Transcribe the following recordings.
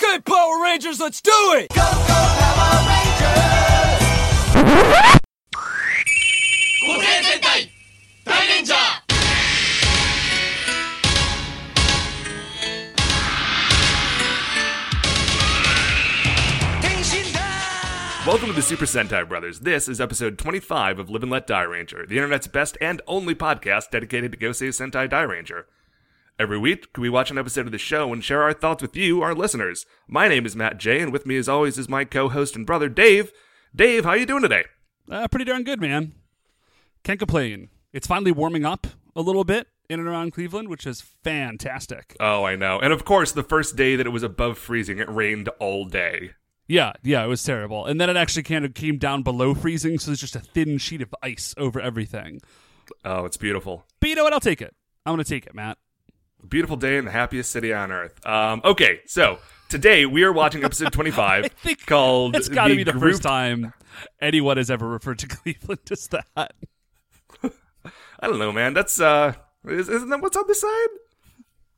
Okay, Power Rangers, let's do it! Go, go, Power Rangers! Welcome to the Super Sentai Brothers. This is episode 25 of Live and Let Die Ranger, the internet's best and only podcast dedicated to Gosei's Sentai Dairanger. Every week, we watch an episode of the show and share our thoughts with you, our listeners. My name is Matt J, and with me, as always, is my co-host and brother, Dave. Dave, how you doing today? Uh, pretty darn good, man. Can't complain. It's finally warming up a little bit in and around Cleveland, which is fantastic. Oh, I know. And of course, the first day that it was above freezing, it rained all day. Yeah, yeah, it was terrible. And then it actually kind of came down below freezing, so there's just a thin sheet of ice over everything. Oh, it's beautiful. But you know what? I'll take it. I'm going to take it, Matt. Beautiful day in the happiest city on earth. Um, okay, so today we are watching episode 25 I think called It's got to be the Group- first time anyone has ever referred to Cleveland as that. I don't know, man. That's, uh, is, isn't that what's on the side?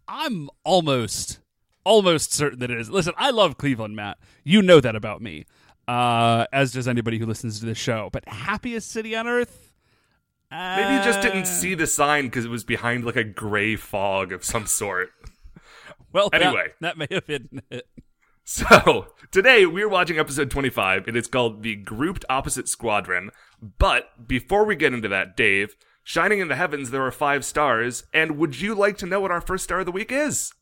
I'm almost, almost certain that it is. Listen, I love Cleveland, Matt. You know that about me, uh, as does anybody who listens to the show. But happiest city on earth? Maybe you just didn't Uh, see the sign because it was behind like a gray fog of some sort. Well, Anyway. that, may have been it. So, today we're watching episode 25. and It is called The Grouped Opposite Squadron. But before we get into that, Dave, shining in the heavens, there are five stars. And would you like to know what our first star of the week is?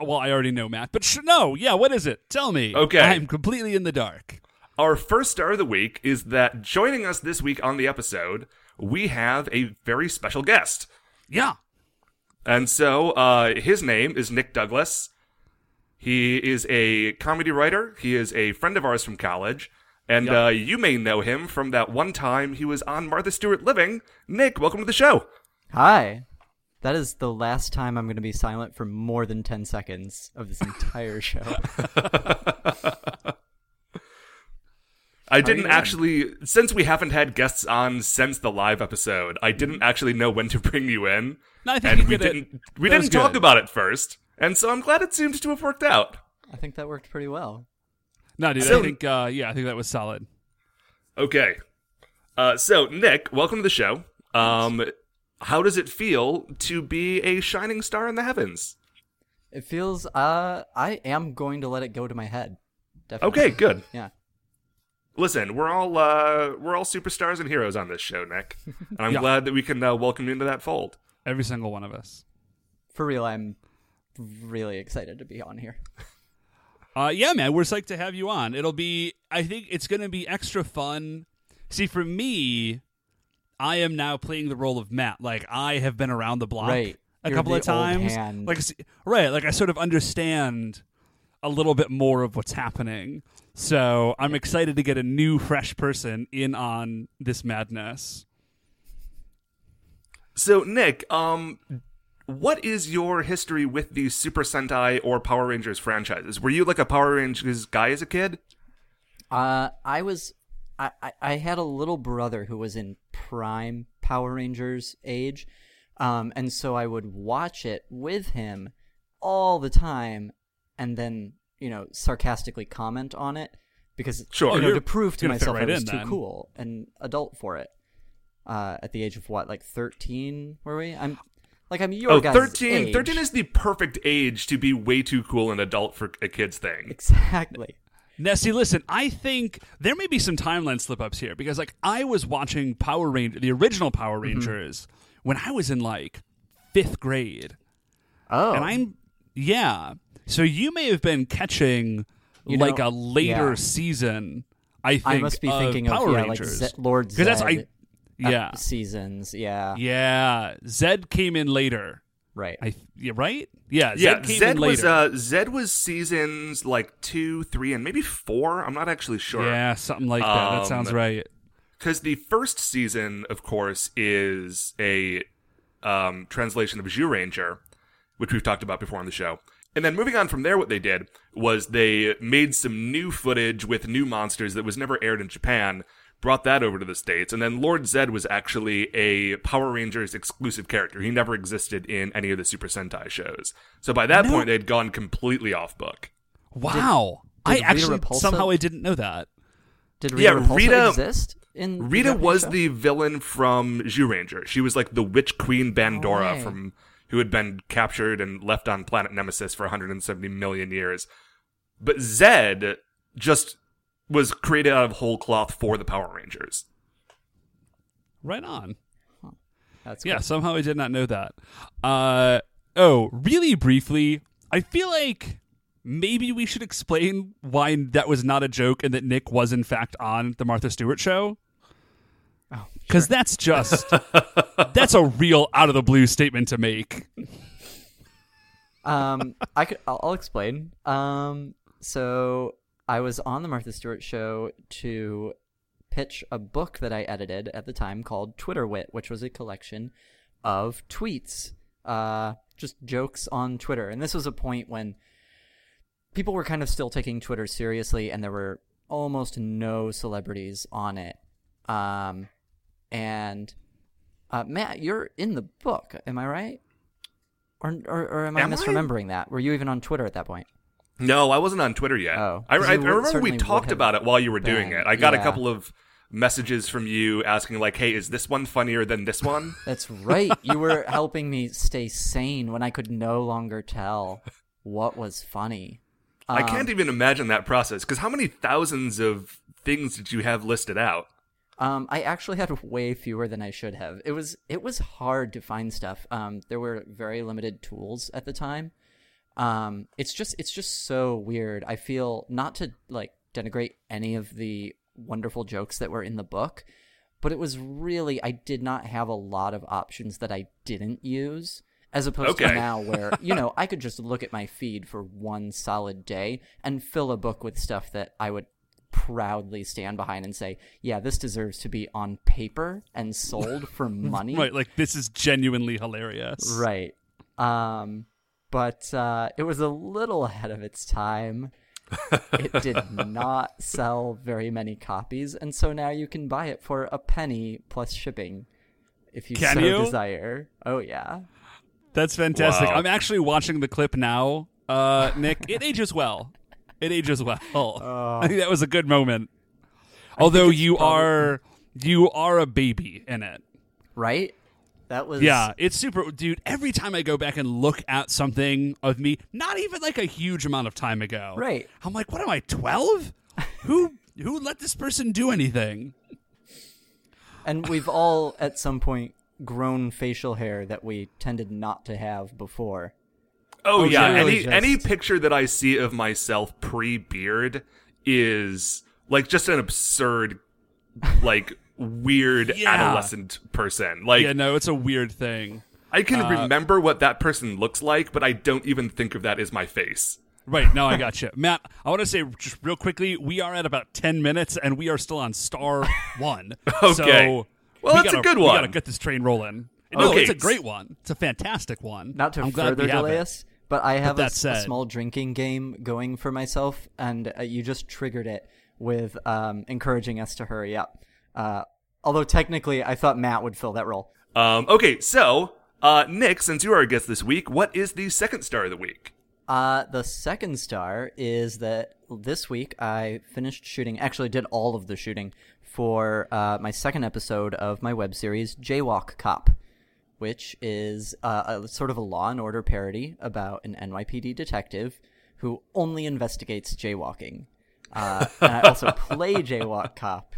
Well, I already know, Matt. But sh- no, yeah, what is it? Tell me. Okay. I'm completely in the dark. Our first star of the week is that joining us this week on the episode, we have a very special guest. Yeah. And so, uh, his name is Nick Douglas. He is a comedy writer. He is a friend of ours from college. And Yeah. uh, you may know him from that one time he was on Martha Stewart Living. Nick, welcome to the show. Hi. That is the last time I'm going to be silent for more than 10 seconds of this entire show. I you didn't doing? actually, since we haven't had guests on since the live episode, I didn't actually know when to bring you in. No, I think and you we did it. didn't, we That didn't talk good. about it first. And so I'm glad it seems to have worked out. I think that worked pretty well. No, dude, So- I think, uh, yeah, I think that was solid. Okay. Uh, so, Nick, welcome to the show. Um, how does it feel to be a shining star in the heavens? It feels, uh, I am going to let it go to my head. Definitely. Okay, good. Yeah. Listen, we're all uh, we're all superstars and heroes on this show, Nick, and I'm Yeah. glad that we can uh, welcome you into that fold. Every single one of us. For real, I'm really excited to be on here. Uh, yeah, man, we're psyched to have you on. It'll be, I think it's going to be extra fun. See, for me, I am now playing the role of Matt. Like, I have been around the block Right. a You're couple the of old times. hand. Like, right, like I sort of understand a little bit more of what's happening. So I'm excited to get a new, fresh person in on this madness. So, Nick, um, what is your history with the Super Sentai or Power Rangers franchises? Were you like a Power Rangers guy as a kid? Uh, I was, I, I, I had a little brother who was in prime Power Rangers age, um, and so I would watch it with him all the time, and then you know sarcastically comment on it because Sure. you know, to prove to myself right I was too then. cool and adult for it. Uh, at the age of what, like thirteen? Were we? I'm like I'm your Oh, guys' 13, age. 13 is the perfect age to be way too cool and adult for a kid's thing. exactly. Now, see, listen, I think there may be some timeline slip ups here because, like, I was watching Power Ranger, the original Power Mm-hmm. Rangers, when I was in like fifth grade. Oh, And I'm, yeah. So you may have been catching You like know, a later yeah. season, I think. I must be of thinking Power of yeah, like Rangers. Z- Lord Zed. That's, I, yeah. seasons. Yeah, Yeah. Zed came in later. right. I, yeah, right? Yeah. Zed yeah, came Zed in was uh, Zed was seasons like two, three, and maybe four. I'm not actually sure. yeah, something like that. that sounds Um, right. because the first season, of course, is a um, translation of Zyuranger, which we've talked about before on the show. And then moving on from there, what they did was they made some new footage with new monsters that was never aired in Japan, brought that over to the States, and then Lord Zed was actually a Power Rangers exclusive character. He never existed in any of the Super Sentai shows. So by that No. point, they'd gone completely off book. Wow. I Rita actually Repulsa- somehow I didn't know that. Did Rita Yeah, Repulsa Rita- exist in Rita Japanese was show? the villain from Zyuranger. She was like the witch queen Bandora way. from who had been captured and left on planet Nemesis for 170 million years. But Zed just was created out of whole cloth for the Power Rangers. Right on. That's Yeah, cool. somehow I did not know that. Uh oh, really briefly, I feel like maybe we should explain why that was not a joke and that Nick was in fact on the Martha Stewart show. Because that's just that's a real out of the blue statement to make. um, I could. I'll, I'll explain. Um, so I was on the Martha Stewart show to pitch a book that I edited at the time called Twitter Wit, which was a collection of tweets, uh, just jokes on Twitter. And this was a point when people were kind of still taking Twitter seriously, and there were almost no celebrities on it. Um, and uh, Matt, you're in the book, am I right? Or, or, or am I Am I? misremembering that? Were you even on Twitter at that point? No, I wasn't on Twitter yet. Oh, I, I, I remember we talked about it while you were doing it. I got a couple of messages from you asking like, "Hey, is this one funnier than this one?" That's right. You were helping me stay sane when I could no longer tell what was funny. I Um, can't even imagine that process because how many thousands of things did you have listed out? Um, I actually had way fewer than I should have. It was it was hard to find stuff. Um, there were very limited tools at the time. Um, it's just it's just so weird. I feel not to like denigrate any of the wonderful jokes that were in the book, but it was really I did not have a lot of options that I didn't use. As opposed to now, where you know I could just look at my feed for one solid day and fill a book with stuff that I would proudly stand behind and say, "Yeah, this deserves to be on paper and sold for money." Right, like this is genuinely hilarious. Right. Um, but uh, it was a little ahead of its time. it did not sell very many copies, and so now you can buy it for a penny plus shipping, if you Can so you? desire. Oh yeah. That's fantastic. Wow. I'm actually watching the clip now, uh, Nick. It ages well. It ages well. Oh. I think that was a good moment. Although you probably- are you are a baby in it. Right. That was Yeah, it's super, dude. Every time I go back and look at something of me, not even like a huge amount of time ago, Right. I'm like, what am I, twelve? who who let this person do anything? And we've all at some point grown facial hair that we tended not to have before. Oh, Oh, yeah, any just- any picture that I see of myself pre beard is like just an absurd, like weird Yeah. adolescent person. Like yeah, no, it's a weird thing. I can uh, remember what that person looks like, but I don't even think of that as my face. Right, no, I got you. Matt, I want to say just real quickly, we are at about 10 minutes and we are still on star one. Okay. So Well, we that's a gotta- good one. We got to get this train rolling. No, Okay. it's a great one. It's a fantastic one. Not to I'm glad further we have delay it. us, but I have a, that s- a small drinking game going for myself, and uh, you just triggered it with um, encouraging us to hurry up. Uh, although technically, I thought Matt would fill that role. Um, okay, so uh, Nick, since you are our guest this week, what is the second star of the week? Uh, the second star is that this week I finished shooting, actually did all of the shooting for uh, my second episode of my web series, Jaywalk Cop, which is uh, a sort of a Law and Order parody about an NYPD detective who only investigates jaywalking. Uh, and I also play Jaywalk Cop,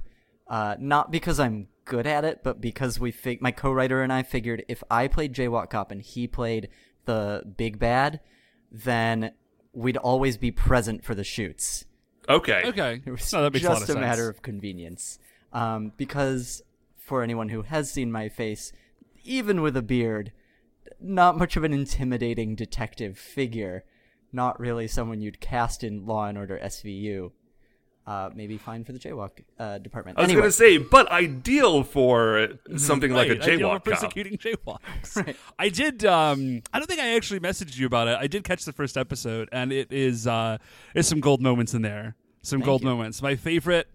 uh, not because I'm good at it, but because we fig- my co-writer and I figured if I played Jaywalk Cop and he played the big bad, then we'd always be present for the shoots. Okay. Okay. It was No, that makes a lot just of a, sense. matter of convenience. Um, because for anyone who has seen my face, even with a beard, not much of an intimidating detective figure. Not really someone you'd cast in Law and Order SVU. Uh, maybe fine for the jaywalk uh, department. I was anyway, gonna say, but ideal for something like a Right, ideal jaywalk for cop. persecuting jaywalks. I did. Um, I don't think I actually messaged you about it. I did catch the first episode, and it is uh, there's some gold moments in there. Some Thank gold you. moments. My favorite.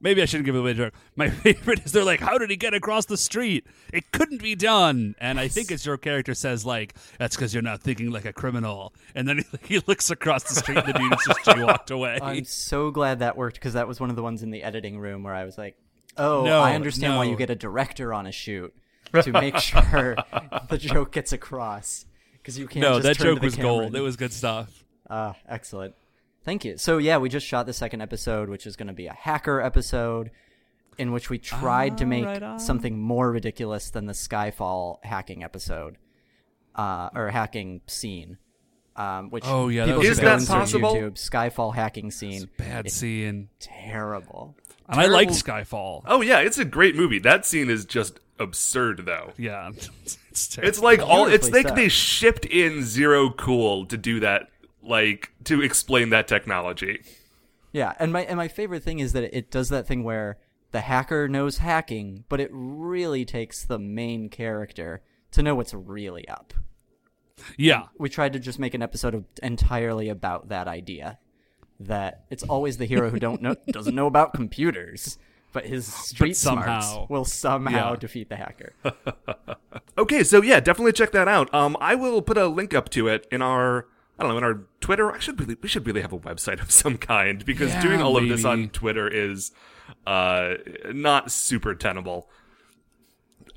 Maybe I shouldn't give away the joke. My favorite is they're like, "How did he get across the street? It couldn't be done." And I think it's your character says like, "That's because you're not thinking like a criminal." And then he, he looks across the street, and the dude just jaywalked away. I'm so glad that worked because that was one of the ones in the editing room where I was like, "Oh, No, I understand why you get a director on a shoot to make sure the joke gets across." Because you can't. no, just that turn to joke was gold. and- It was good stuff. Ah, excellent. Thank you. So yeah, we just shot the second episode, which is going to be a hacker episode, in which we tried to Ah, make right something more ridiculous than the Skyfall hacking episode, uh, or hacking scene. Um, which Oh, yeah, that people was should Is go that possible? YouTube Skyfall hacking scene. Bad scene. Terrible. And I liked Skyfall. Oh yeah, it's a great movie. That scene is just absurd though. Yeah, it's terrible. It's like all it's like set. they shipped in Zero Cool to do that like to explain that technology. Yeah, and my and my favorite thing is that it does that thing where the hacker knows hacking, but it really takes the main character to know what's really up. yeah. we tried to just make an episode of, entirely about that idea that it's always the hero who don't know doesn't know about computers but his street smarts somehow- will somehow Yeah. defeat the hacker Okay, so yeah, definitely check that out. Um, I will put a link up to it in our I don't know in our Twitter. I should really we should really have a website of some kind because Yeah, doing all of this on. Twitter is uh not super tenable.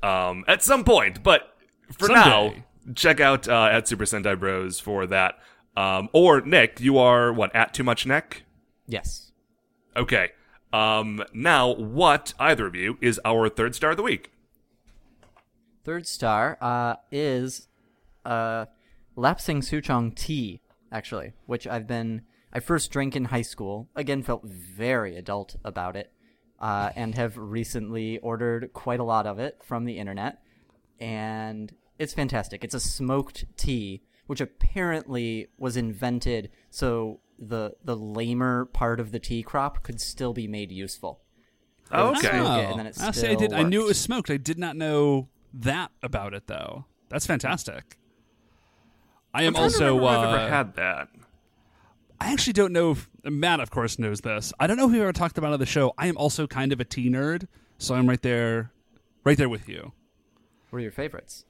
Um, at some point, but for now, check out uh, at Super Sentai Bros for that. Um, or Nick, you are what at Too Much Neck? yes Okay. Um, now what either of you is our third star of the week? third star uh, is uh, lapsang souchong tea actually which i've been i first drank in high school again felt very adult about it uh, and have recently ordered quite a lot of it from the internet and it's fantastic. It's a smoked tea, which apparently was invented so the the lamer part of the tea crop could still be made useful. Oh, okay. Oh, and then it I see. I did. I knew it was smoked. I did not know that about it though. That's fantastic. I am I'm trying to also. if I've uh, ever had that. I actually don't know if Matt, of course, knows this. I don't know if we've ever talked about it on the show. I am also kind of a tea nerd, so I'm right there, right there with you. What are your favorites?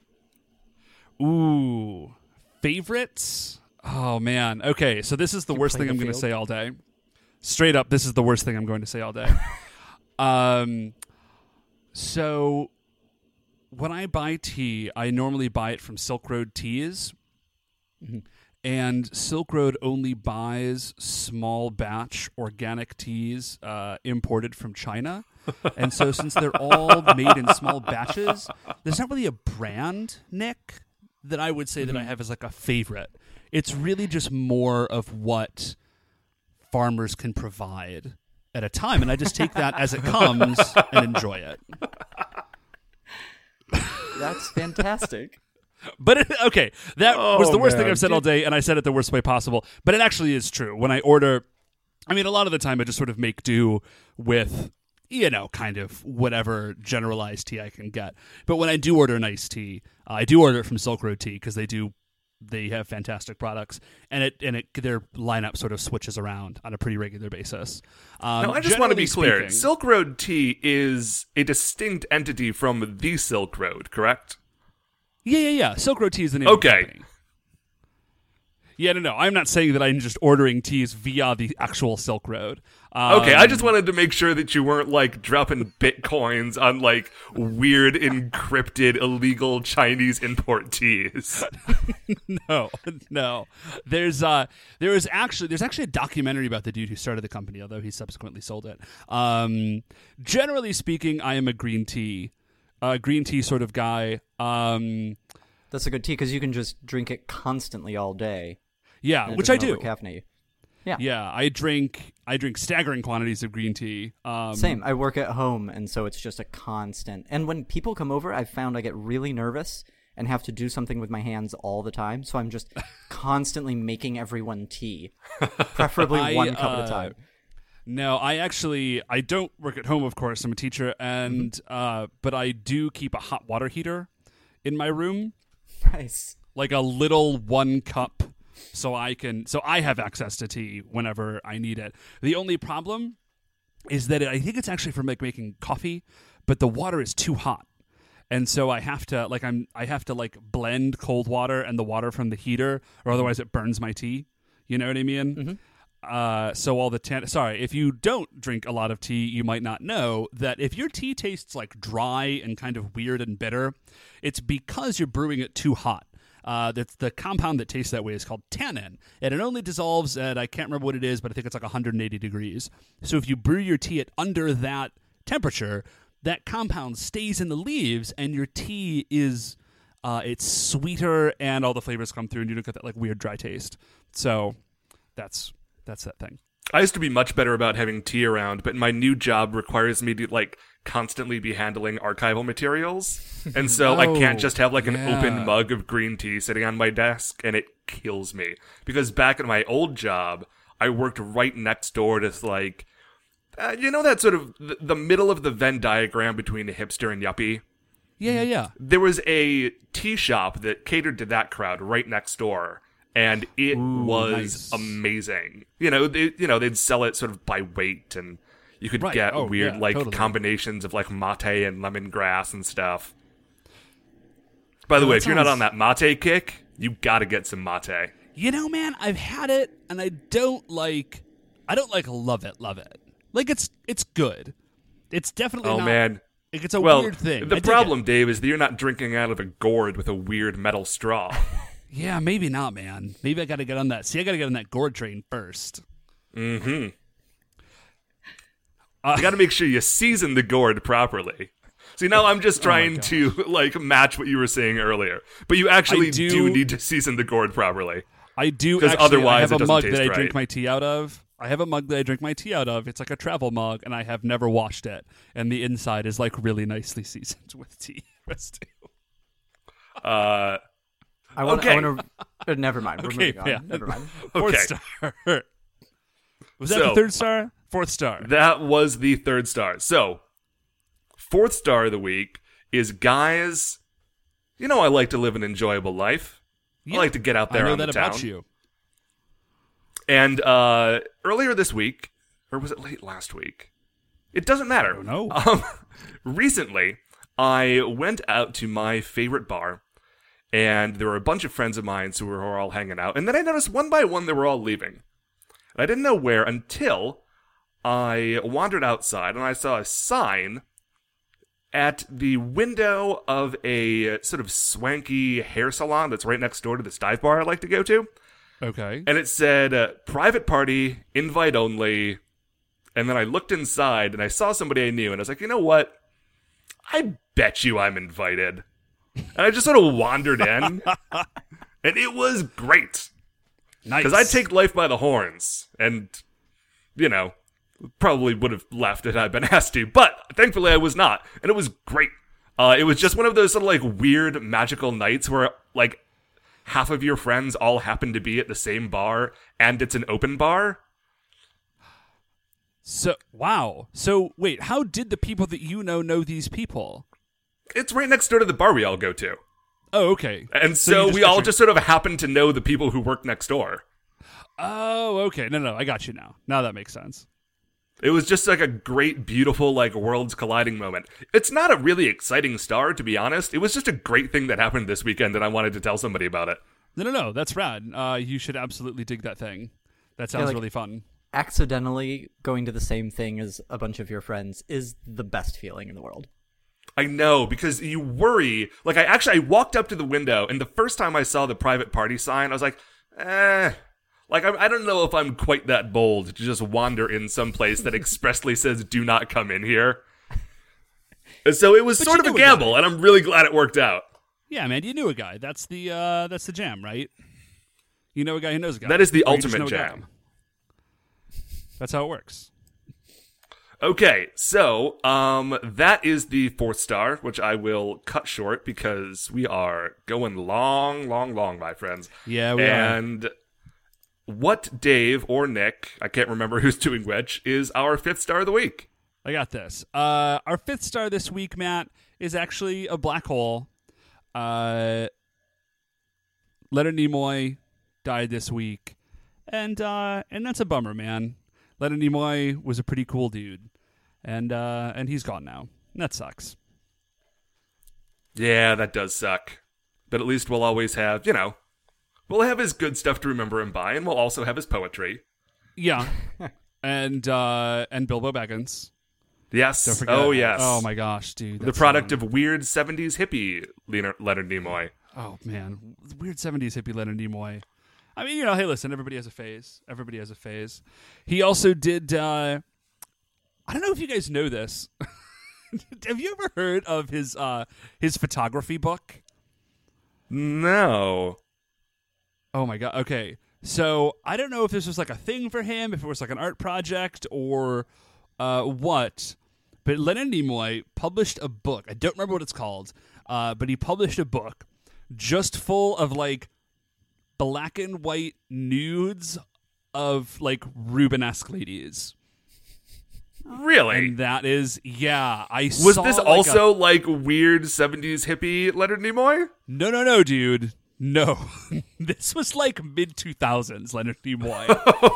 Ooh, favorites? Oh man. Okay, so this is the worst thing the I'm going to say all day. Straight up, this is the worst thing I'm going to say all day. um, so when I buy tea, I normally buy it from Silk Road Teas. And Silk Road only buys small batch organic teas uh, imported from China. and so, since they're all made in small batches, there's not really a brand, Nick, that I would say that I have as like a favorite. It's really just more of what farmers can provide at a time. And I just take that as it comes and enjoy it. That's fantastic. But it, okay, that was Oh, the worst thing. I've said all day, and I said it the worst way possible. But it actually is true. When I order, I mean, a lot of the time I just sort of make do with, you know, kind of whatever generalized tea I can get. But when I do order an iced tea, uh, I do order it from Silk Road Tea because they do. They have fantastic products, and it and it their lineup sort of switches around on a pretty regular basis. Um, Now, I just want to be clear. Silk Road Tea is a distinct entity from the Silk Road, correct? Yeah, yeah, yeah. Silk Road Tea is the name of the Okay. Yeah, no, no. I'm not saying that I'm just ordering teas via the actual Silk Road. Um, Okay, I just wanted to make sure that you weren't like dropping bitcoins on like weird, encrypted, illegal Chinese import teas. no, no. There's uh, there is actually there's actually a documentary about the dude who started the company, although he subsequently sold it. Um, generally speaking, I am a green tea, uh, green tea sort of guy. Um, That's a good tea because you can just drink it constantly all day. yeah, which I do. overcaffeinate you. Yeah, I drink I drink staggering quantities of green tea. Um, Same. I work at home, and so it's just a constant. And when people come over, I've found I get really nervous and have to do something with my hands all the time. So I'm just constantly making everyone tea, preferably I, one cup at uh, a time. No, I actually I don't work at home. Of course, I'm a teacher, and Mm-hmm. uh, but I do keep a hot water heater in my room, Nice. like a little one cup, so I can so I have access to tea whenever I need it. The only problem is that it, I think it's actually for like making coffee, but the water is too hot. And so I have to like I'm I have to like blend cold water and the water from the heater, or otherwise it burns my tea. You know what I mean? Uh, so all the tan- sorry, if you don't drink a lot of tea, you might not know that if your tea tastes like dry and kind of weird and bitter, it's because you're brewing it too hot. Uh, that's the compound that tastes that way is called tannin, and it only dissolves at I can't remember what it is, but I think it's like 180 degrees. So if you brew your tea at under that temperature, that compound stays in the leaves, and your tea is uh, it's sweeter, and all the flavors come through, and you don't get that like weird dry taste. So that's that's that thing. I used to be much better about having tea around, but my new job requires me to like constantly be handling archival materials. And so I can't Oh, just have like an yeah. open mug of green tea sitting on my desk and it kills me. Because back at my old job, I worked right next door to like uh, you know that sort of the, the middle of the Venn diagram between a hipster and yuppie? Yeah, yeah, yeah. There was a tea shop that catered to that crowd right next door. And it was nice. amazing. You know, they, you know, they'd sell it sort of by weight, and you could Right. get Oh, weird yeah, like totally. combinations of like mate and lemongrass and stuff. By the way, that if you're not on that mate kick, you got to get some mate. You know, man, I've had it and I don't like I don't like love it, love it. Like it's it's good. It's definitely Oh not, man. like, it's a Well, weird thing. The problem, it. Dave, is that you're not drinking out of a gourd with a weird metal straw. Yeah, maybe not, man. Maybe I got to get on that. See, I got to get on that gourd train first. mm-hmm you got to make sure you season the gourd properly. See, now I'm Oh just trying to like match what you were saying earlier, but you actually do... do- need to season the gourd properly. I do 'Cause actually. otherwise I have a mug that I right. drink my tea out of. I have a mug that I drink my tea out of. It's like a travel mug, and I have never washed it. And the inside is like really nicely seasoned with tea residue. Uh, I want. Okay. To. Uh, never mind. We're Okay, moving on. yeah. Never mind. Fourth Okay. star. Was that So- the third star? Fourth star. that was the third star. So, fourth star of the week is guys. You know, I like to live an enjoyable life. I like to get out there I know on that the town. about you. And uh, earlier this week, or was it late last week? It doesn't matter. don't. Um, recently, I went out to my favorite bar, and there were a bunch of friends of mine who were all hanging out. And then I noticed one by one they were all leaving. And I didn't know where until I wandered outside and I saw a sign at the window of a sort of swanky hair salon that's right next door to this dive bar I like to go to Okay. and it said uh, private party, invite only. And then I looked inside and I saw somebody I knew, and I was like, you know what? I bet you I'm invited. And I just sort of wandered in, and it was great Nice. because I take life by the horns, and you know, probably would have left had I been asked to, but thankfully I was not, and it was great. Uh, it was just one of those sort of like weird magical nights where like half of your friends all happen to be at the same bar, and it's an open bar. So wow. So wait, how did the people that you know know these people? It's right next door to the bar we all go to, Oh, okay. and you so, we all just sort of happen to know the people who work next door. Oh, okay. No, no, I got you now. Now that makes sense. It was just like a great, beautiful, like worlds colliding moment. It's not a really exciting star, to be honest. It was just a great thing that happened this weekend, and I wanted to tell somebody about it. No, no, no. That's rad. Uh, you should absolutely dig that thing. That sounds like- really fun. Accidentally going to the same thing as a bunch of your friends is the best feeling in the world. I know because you worry. Like I actually I walked up to the window, and the first time I saw the private party sign, I was like, eh. Like I, I don't know if I'm quite that bold to just wander in some place that expressly says "Do not come in here." And so it was But sort of a gamble, and I'm really glad it worked out. Yeah, man. You knew a guy. That's the uh, that's the jam, right? You know a guy who knows a guy. That is the ultimate know a guy. jam. That's how it works. Okay, so um, that is the fourth star, which I will cut short because we are going long, long, long, my friends. Yeah, we are. and what Dave or Nick, I can't remember who's doing which, is our fifth star of the week. I got this. Uh, our fifth star this week, Matt, is actually a black hole. Uh, Leonard Nimoy died this week, and uh, and that's a bummer, man. Leonard Nimoy was a pretty cool dude, and uh, and he's gone now. That sucks. Yeah, that does suck. But at least we'll always have, you know, we'll have his good stuff to remember him by, and we'll also have his poetry. Yeah, and uh, and Bilbo Baggins. Yes. Don't forget. Oh, yes. Oh my gosh, dude. The product of weird 70s hippie Leonard Nimoy. Oh man, weird seventies hippie Leonard Nimoy. I mean, you know, hey, listen, everybody has a phase. Everybody has a phase. He also did. uh I don't know if you guys know this. Have you ever heard of his uh his photography book? No. Oh my god. Okay. So I don't know if this was like a thing for him, if it was like an art project or uh, what. But Leonard Nimoy published a book. I don't remember what it's called, uh, but he published a book just full of like black and white nudes of like Rubenesque ladies. Really? And that is, yeah, I Was this like, a- also like weird 70s hippie Leonard Nimoy? No, no, no, dude. No. this was like mid 2000s Leonard Nimoy.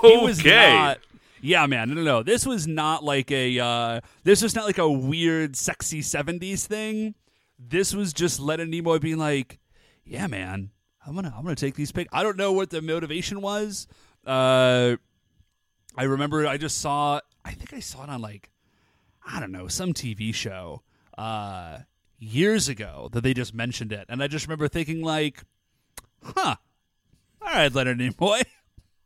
He was Okay. not Yeah, man. No, no, no. This was not like a uh this was not like a weird sexy 70s thing. This was just Leonard Nimoy being like, "Yeah, man. I'm to I'm to take these pics." I don't know what the motivation was. Uh I remember I just saw I think I saw it on like I don't know, some TV show uh years ago that they just mentioned it. And I just remember thinking like, huh. All right, Leonard Nimoy.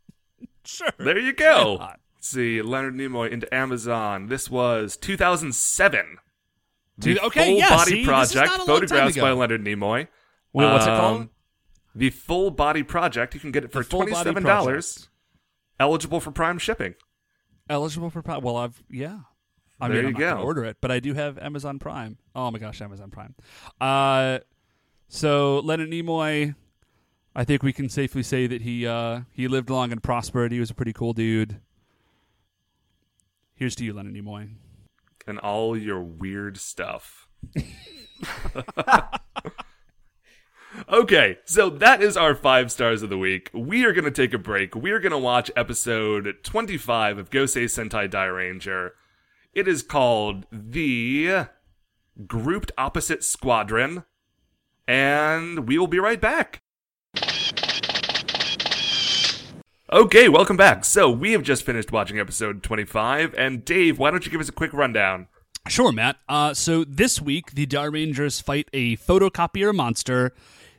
sure. There you go. Let's see, Leonard Nimoy into Amazon. This was 2007. The okay, full yeah, body see, this is project, not a long photographs by. Leonard Nimoy. Wait, what's it Um, called? The full body project. You can get it for Body twenty-seven dollars. Eligible for Prime shipping. Eligible for Prime. Well, I've yeah. I There mean, you I'm go. order it, but I do have Amazon Prime. Oh my gosh, Amazon Prime. Uh, so Leonard Nimoy, I think we can safely say that he uh, he lived long and prospered. He was a pretty cool dude. Here's to you, Leonard Nimoy. and all your weird stuff. okay, so that is our five stars of the week. We are going to take a break. We are going to watch episode 25 of Gosei Sentai Dairanger. It is called The Grouped Opposite Squadron, and we will be right back. Okay, welcome back. So, we have just finished watching episode 25, and Dave, why don't you give us a quick rundown? Sure, Matt. Uh, so this week, the Dairangers fight a photocopier monster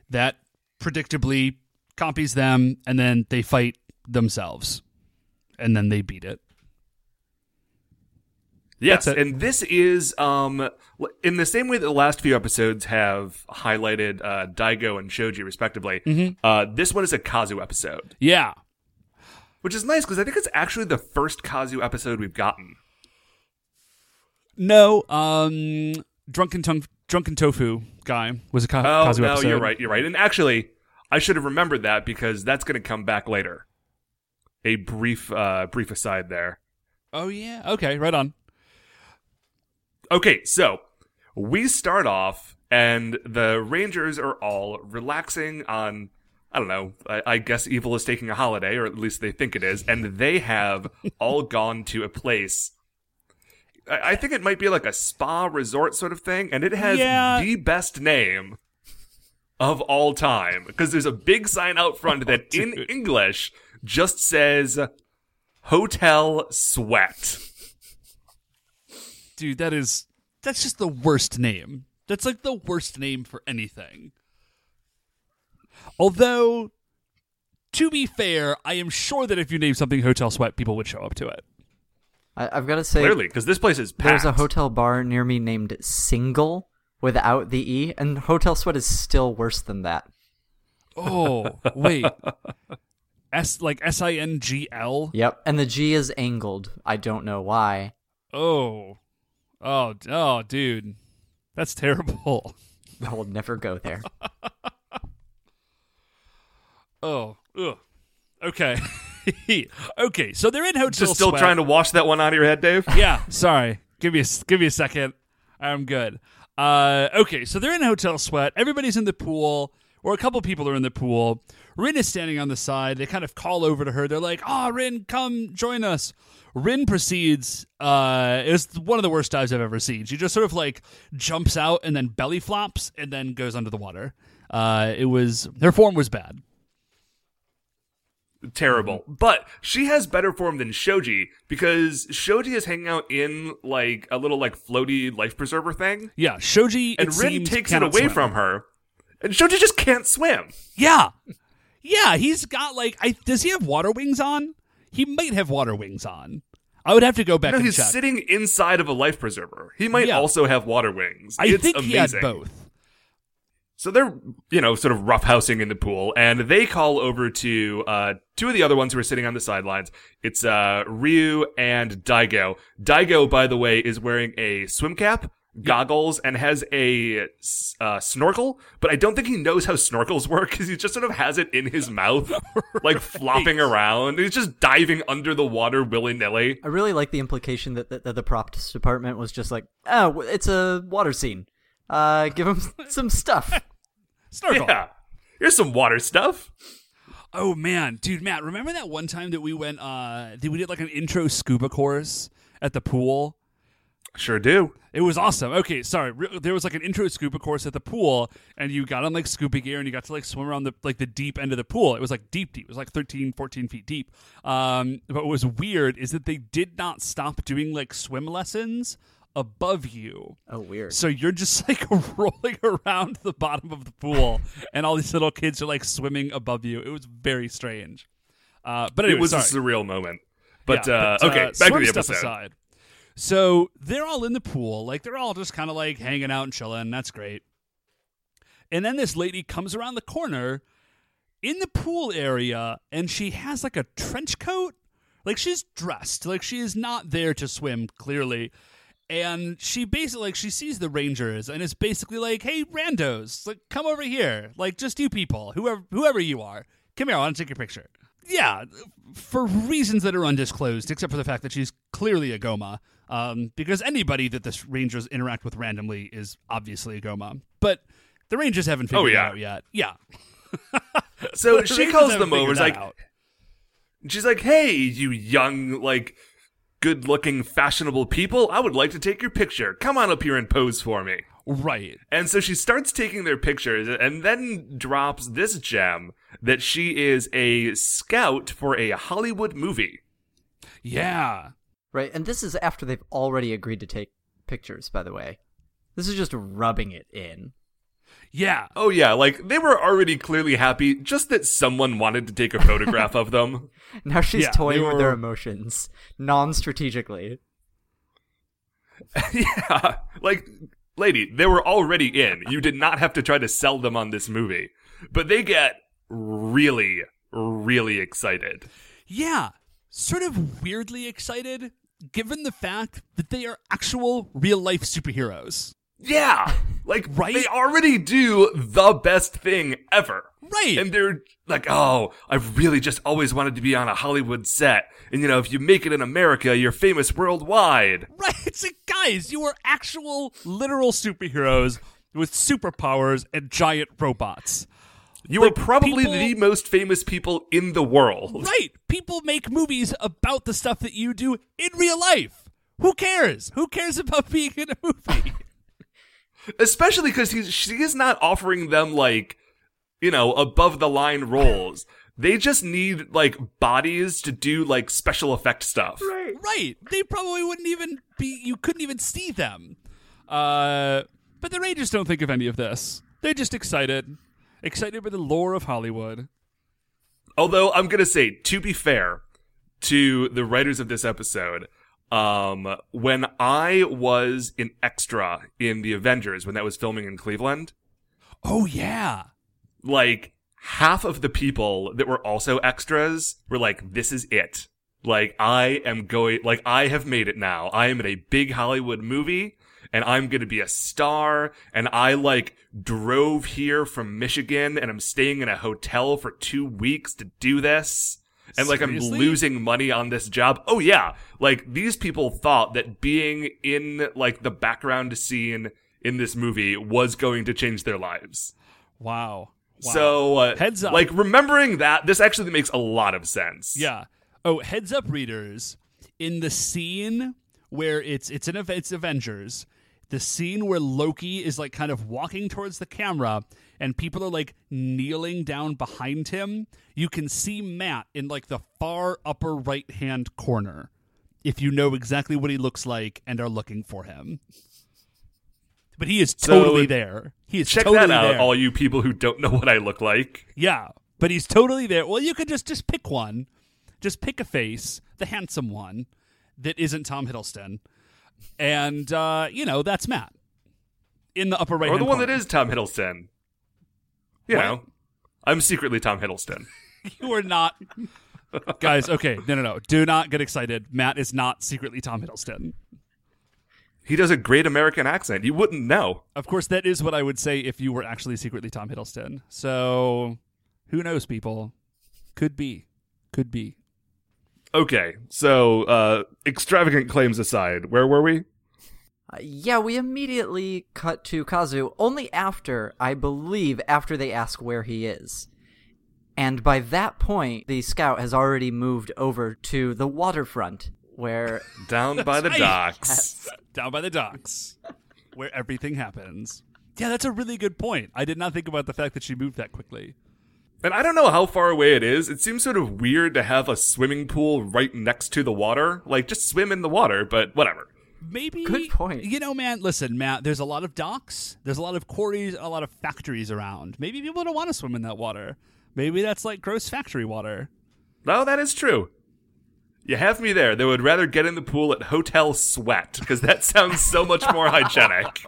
that predictably copies them, and then they fight themselves, and then they beat it. Yes, and this is um in the same way that the last few episodes have highlighted uh, Daigo and Shoji respectively. Mm-hmm. Uh, this one is a Kazu episode, Yeah, which is nice because I think it's actually the first Kazu episode we've gotten. No, um, drunken tongue, drunken tofu guy was a Ka- Oh Kazu no, episode. you're right, you're right. And actually, I should have remembered that because that's going to come back later. A brief, uh, brief aside there. Oh yeah. Okay, right on. Okay, so we start off, and the Rangers are all relaxing on. I don't know. I, I guess evil is taking a holiday, or at least they think it is, and they have all gone to a place. I, think it might be like a spa resort sort of thing, and it has Yeah. the best name of all time because there's a big sign out front that oh, in. English just says Hotel Sweat. Dude, that is that's just the worst name. That's like the worst name for anything. Although, to be fair, I am sure that if you name something Hotel Sweat, people would show up to it. I, I've got to say, Clearly, because this place is packed. there's a hotel bar near me named Single without the E, and Hotel Sweat is still worse than that. Oh, wait. S like S I N G L? Yep, and the G is angled. I don't know why. Oh. Oh, oh, dude. That's terrible. I will never go there. Oh, ugh. Okay. okay, so they're in Hotel Just still Sweat. trying to wash that one out of your head, Dave? yeah, sorry. Give me a give me a second. I'm good. Uh, okay, so they're in Hotel Sweat. Everybody's in the pool. or a couple people are in the pool. Rin is standing on the side. They kind of call over to her. They're like, "Oh, Rin, come join us." Rin proceeds. Uh, it's one of the worst dives I've ever seen. She just sort of like jumps out and then belly flops and then goes under the water. Uh, it was her form was bad. Terrible. Mm-hmm. But she has better form than Shoji because Shoji is hanging out in like a little like floaty life preserver thing, Yeah, Shoji and it Rin seems, takes it away swim. from her, and Shoji just can't swim. Yeah, yeah. He's got like, I does he have water wings on? He might have water wings on. I would have to go back No, he's check. sitting inside of a life preserver. He might Yeah. also have water wings. I it's think amazing. he had both. So they're, you know, sort of roughhousing in the pool, and they call over to uh, two of the other ones who are sitting on the sidelines. It's uh, Ryu and Daigo. Daigo, by the way, is wearing a swim cap, goggles, and has a uh, snorkel, but I don't think he knows how snorkels work because he just sort of has it in his mouth, like flopping around. He's just diving under the water willy nilly. I really like the implication that, that, that the props department was just like, oh, it's a water scene. Uh, give him some stuff. Snorkel. Yeah. Here's some water stuff. Oh man, dude, Matt, remember that one time that we went? uh that we did like an intro scuba course at the pool. Sure do. It was awesome. Okay, sorry. Re- There was like an intro scuba course at the pool, and you got on like scuba gear and you got to like swim around the like the deep end of the pool. It was like deep, deep. It was like 13, 14 feet deep. Um, but what was weird is that they did not stop doing like swim lessons above you. Oh, weird. So you're just like rolling around the bottom of the pool, and all these little kids are like swimming above you. It was very strange. Uh, but anyway, it was sorry. a surreal moment. But, Yeah, uh, but, okay, uh, back to the stuff episode. aside. So they're all in the pool, like they're all just kind of like hanging out and chilling. That's great. And then this lady comes around the corner in the pool area, and she has like a trench coat. Like she's dressed, like she is not there to swim. Clearly. And she basically like she sees the rangers and it's basically like, "Hey, randos, like come over here, like just you people, whoever whoever you are, come here, I want to take your picture." Yeah, for reasons that are undisclosed, except for the fact that she's clearly a Goma. Um, because anybody that the Rangers interact with randomly is obviously a Goma. But the Rangers haven't figured Oh, it out yet. Yeah. So she Rangers calls them over. figured Is that like, out. she's like, "Hey, you young, like, good-looking, fashionable people. I would like to take your picture. Come on up here and pose for me." right. And so she starts taking their pictures, and then drops this gem that she is a scout for a Hollywood movie. Yeah. Right, and this is after they've already agreed to take pictures, by the way. This is just rubbing it in. Yeah. Oh yeah, like they were already clearly happy, just that someone wanted to take a photograph of them. Now she's Yeah, toying they with their emotions, non strategically. yeah, like lady, they were already in. You did not have to try to sell them on this movie, but they get really, really excited. Yeah. Sort of weirdly excited, given the fact that they are actual real life superheroes. Yeah, like Right? they already do the best thing ever. Right. And they're like, oh, I've really just always wanted to be on a Hollywood set. And you know, if you make it in America, you're famous worldwide. Right. It's like, guys, you are actual, literal superheroes with superpowers and giant robots. You Like, are probably people- the most famous people in the world. Right. People make movies about the stuff that you do in real life. Who cares? Who cares about being in a movie? Especially because she is not offering them like, you know, above the line roles. They just need like bodies to do like special effect stuff. right. Right. They probably wouldn't even be, you couldn't even see them. Uh, but the Rangers don't think of any of this. They're just excited. Excited by the lore of Hollywood. Although I'm gonna say, to be fair to the writers of this episode, um, when I was an extra in the Avengers when that was filming in Cleveland, Oh, yeah. like half of the people that were also extras were like, this is it. Like, I am going, like, I have made it now. I am in a big Hollywood movie and I'm going to be a star. And I like drove here from Michigan and I'm staying in a hotel for two weeks to do this. And like, I'm losing money on this job. Oh yeah. Like, these people thought that being in like the background scene in this movie was going to change their lives. Wow. So uh, Heads up. Like remembering that, this actually makes a lot of sense. Yeah. Oh, heads up, readers! In the scene where it's it's an it's Avengers, the scene where Loki is like kind of walking towards the camera and people are like kneeling down behind him, you can see Matt in like the far upper right hand corner. If you know exactly what he looks like and are looking for him. But he is So, totally there. He is Check totally that out, there. all you people who don't know what I look like. Yeah, but he's totally there. Well, you could just just pick one, just pick a face, the handsome one that isn't Tom Hiddleston, and uh, you know that's Matt in the upper right. or the one that is Tom Hiddleston. You What? know, I'm secretly Tom Hiddleston. You are not, guys. Okay, no, no, no. Do not get excited. Matt is not secretly Tom Hiddleston. He does a great American accent. You wouldn't know. Of course, that is what I would say if you were actually secretly Tom Hiddleston. So, who knows, people? Could be, could be. Okay, so uh, extravagant claims aside, where were we? Uh, yeah, we immediately cut to Kazu only after, I believe, after they ask where he is. And by that point, the scout has already moved over to the waterfront, where Down by the right. docks. down by the docks where everything happens. Yeah, that's a really good point. I did not think about the fact that she moved that quickly. And I don't know how far away it is. It seems sort of weird to have a swimming pool right next to the water. Like, just swim in the water, but whatever. Maybe Good point. You know, man, listen, Matt, there's a lot of docks, there's a lot of quarries, a lot of factories around. Maybe people don't want to swim in that water. Maybe that's like gross factory water. No, that is true. You have me there. They would rather get in the pool at Hotel Sweat, because that sounds so much more hygienic.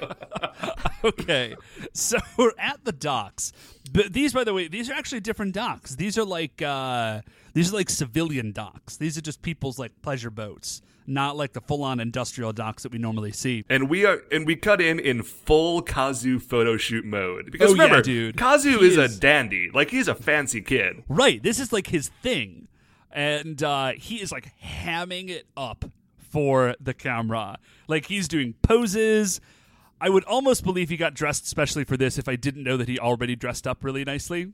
okay, so we're at the docks. But these, by the way, these are actually different docks. These are like uh, these are like civilian docks. These are just people's like pleasure boats, not like the full-on industrial docks that we normally see. And we are, and we cut in in full Kazu photo shoot mode because Oh, yeah, remember, dude. Kazu is, is- a dandy. Like he's a fancy kid. Right, this is like his thing, and uh, he is like hamming it up for the camera. Like he's doing poses. I would almost believe he got dressed specially for this if I didn't know that he already dressed up really nicely.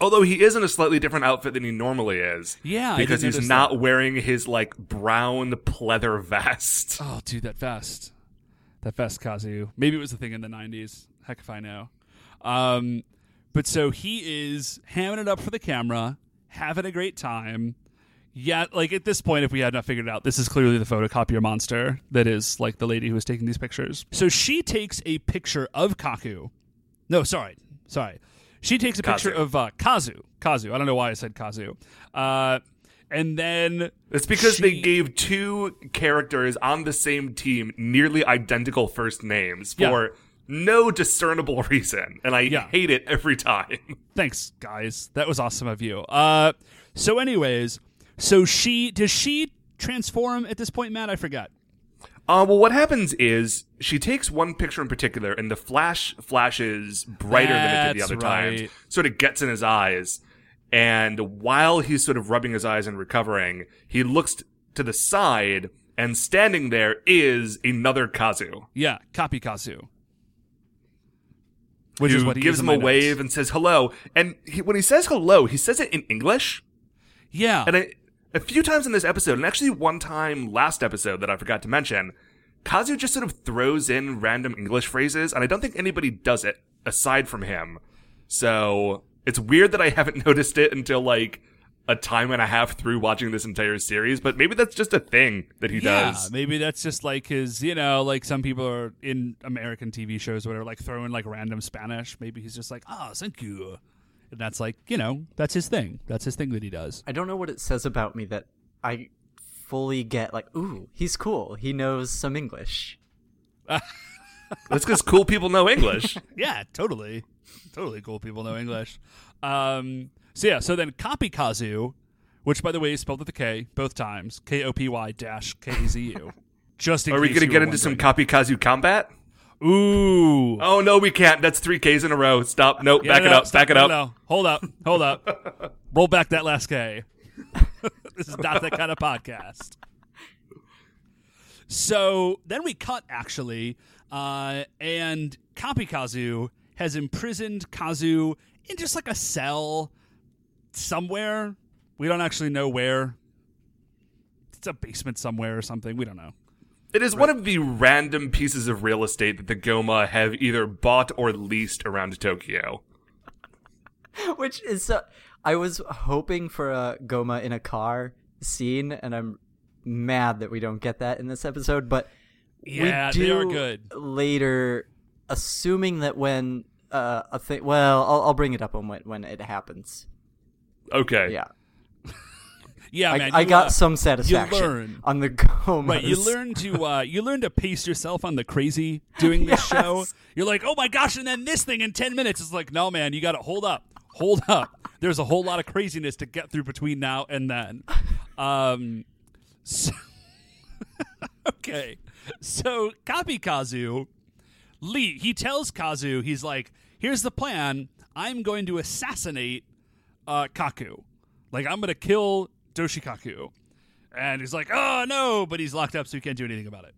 Although he is in a slightly different outfit than he normally is. Yeah, because he's not that. wearing his like brown pleather vest. Oh, dude, that vest. That vest, Kazu. Maybe it was a thing in the 90s. Heck if I know. Um, but so he is hamming it up for the camera, having a great time. Yeah, like at this point, if we had not figured it out, this is clearly the photocopier monster that is like the lady who was taking these pictures. So she takes a picture of Kaku. No, sorry. Sorry. She takes a picture of uh, Kazu. Kazu. I don't know why I said Kazu. Uh, and then It's because they gave two characters on the same team nearly identical first names Yeah. for no discernible reason, and I Yeah. hate it every time. Thanks, guys. That was awesome of you. Uh, so, anyways, so she does she transform at this point, Matt? I forgot. Uh, well, what happens is she takes one picture in particular, and the flash flashes brighter than it did the other right. times. Sort of gets in his eyes, and while he's sort of rubbing his eyes and recovering, he looks to the side, and standing there is another Kazu. Yeah, copy Kazu. Which who is what he gives him a wave and says hello. And he, when he says hello, he says it in English. Yeah, And I, a few times in this episode, and actually one time last episode that I forgot to mention, Kazu just sort of throws in random English phrases, and I don't think anybody does it aside from him. So it's weird that I haven't noticed it until like a time and a half through watching this entire series, but maybe that's just a thing that he yeah. does. Maybe that's just like his, you know, like some people are in American TV shows, or whatever, like throwing like random Spanish. Maybe he's just like, ah, thank you, and that's like, you know, that's his thing. That's his thing that he does. I don't know what it says about me that I fully get like, ooh, he's cool. He knows some English. That's because cool people know English. Yeah, totally. Totally cool people know English. Um, so yeah, so then copy Kazu, which by the way is spelled with a K both times. K O P Y dash K A Z U. Just in Are we going to get were into some wondering. Copy Kazu combat? Ooh. Oh no, we can't. That's three Ks in a row. Stop. Nope. Yeah, back no, it up. stop. Back it No, up. no. Hold up. Hold up. Roll back that last K. this is not that kind of podcast. So then we cut actually, uh, and Kapikazu has imprisoned Kazu in just like a cell somewhere. We don't actually know where. It's a basement somewhere or something. We don't know. It is one of the random pieces of real estate that the Goma have either bought or leased around Tokyo. Which is so. I was hoping for a Goma in a car scene, and I'm mad that we don't get that in this episode. But Yeah, we do they are good. later, assuming that when uh, a thing. Well, I'll, I'll bring it up on when when it happens. Okay. Yeah, Yeah, I, man. I you, got uh, some satisfaction learn. on the Goma. Right, you learn to uh, you learn to pace yourself on the crazy doing this show. You're like, oh my gosh, and then this thing in ten minutes. It's like, no, man, you got to hold up, hold up. There's a whole lot of craziness to get through between now and then. Um, so, okay, so Kapi Kazu, Lee, he tells Kazu, he's like, here's the plan. I'm going to assassinate uh, Kaku. Like, I'm going to kill Doshikaku. And he's like, oh no, but he's locked up, so he can't do anything about it.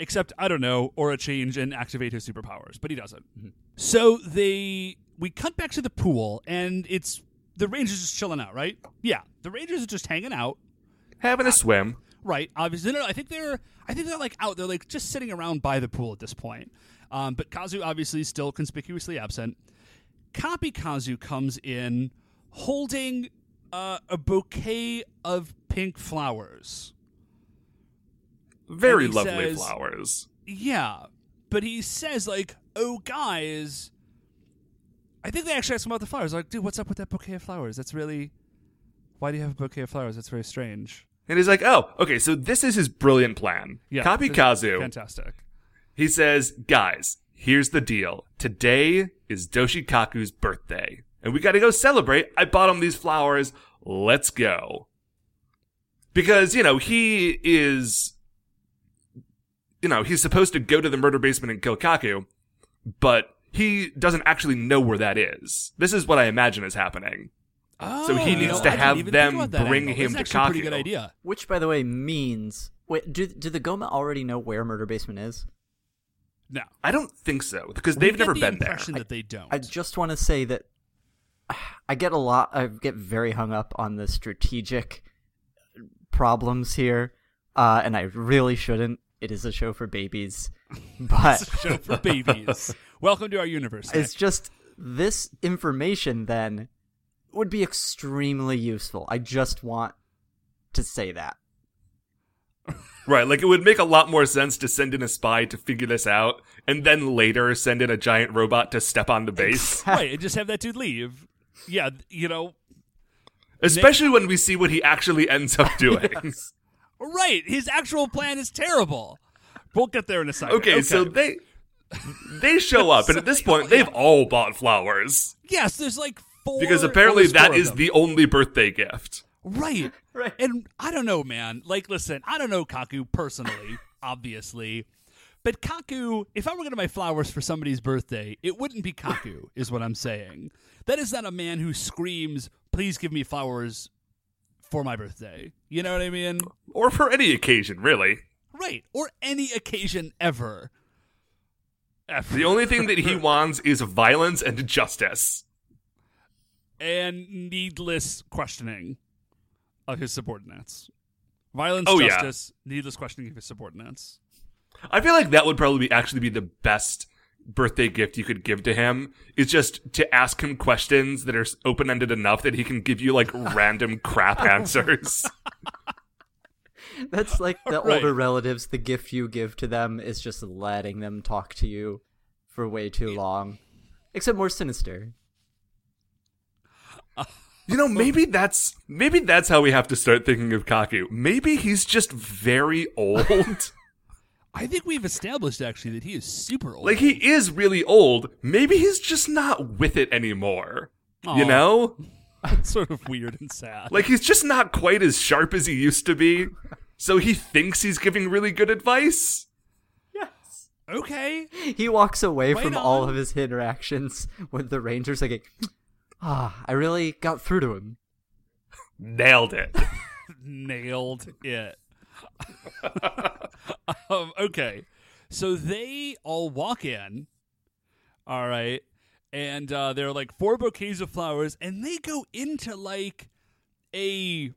Except, I don't know, or a change and activate his superpowers, but he doesn't. Mm-hmm. So they, we cut back to the pool, and it's the Rangers just chilling out, right? Yeah, the Rangers are just hanging out, Having a uh, swim. right? Obviously, no, no, I think they're, I think they're like out. They're like just sitting around by the pool at this point. Um, but Kazu obviously is still conspicuously absent. Kapi Kazu comes in holding uh, a bouquet of pink flowers. Very lovely says- flowers. Yeah, but he says like, "Oh, guys." I think they actually ask him about the flowers. Like, dude, what's up with that bouquet of flowers? That's really. Why do you have a bouquet of flowers? That's very strange. And he's like, oh, okay, so this is his brilliant plan. Yeah, is Kazu, fantastic. he says, guys, here's the deal. Today is Doshikaku's birthday. And we gotta go celebrate. I bought him these flowers. Let's go. Because, you know, he is, you know, he's supposed to go to the murder basement and kill Kaku, but he doesn't actually know where that is. This is what I imagine is happening. So he Oh, you needs know, to I have even them that bring angle. him That's to actually a pretty good idea. Which, by the way, means. Wait, do do the Goma already know where Murder Basement is? No, I don't think so, because We they've get never the been there. impression that they don't. I just want to say that I get a lot. I get very hung up on the strategic problems here, uh, and I really shouldn't. It is a show for babies, but It's a show for babies. Welcome to our universe. it's just this information then would be extremely useful. I just want to say that. Right, like it would make a lot more sense to send in a spy to figure this out, and then later send in a giant robot to step on the base. right, and just have that dude leave. Yeah, you know, Especially when we see what he actually ends up doing. right. His actual plan is terrible. We'll get there in a second. okay, so they they show up, and at this point, they've all bought flowers yes, there's like four because apparently that is the only birthday gift. Right. Right. And I don't know, man. Like, listen, I don't know Kaku personally, obviously. But Kaku, if I were going to buy flowers for somebody's birthday, it wouldn't be Kaku, is what I'm saying. That is not a man who screams, please give me flowers for my birthday. You know what I mean? Or for any occasion, really. Right. Or any occasion ever. Ever. The only thing that he wants is violence and justice. and needless questioning of his subordinates. Violence, Oh, yeah. justice, needless questioning of his subordinates. I feel like that would probably be actually be the best birthday gift you could give to him is just to ask him questions that are open ended enough that he can give you like random crap answers. That's like the Right. older relatives. The gift you give to them is just letting them talk to you for way too long, except more sinister. You know, maybe that's maybe that's how we have to start thinking of Kaku. Maybe he's just very old. I think we've established actually that he is super old. like he is really old. Maybe he's just not with it anymore. Aw. You know? It's sort of weird and sad. Like he's just not quite as sharp as he used to be. So he thinks he's giving really good advice. Yes. Okay, He walks away Right from all of his interactions with the Rangers like, ah, I really got through to him. Nailed it. nailed it. um, okay, so they all walk in. All right. And uh, there are like four bouquets of flowers, and they go into like a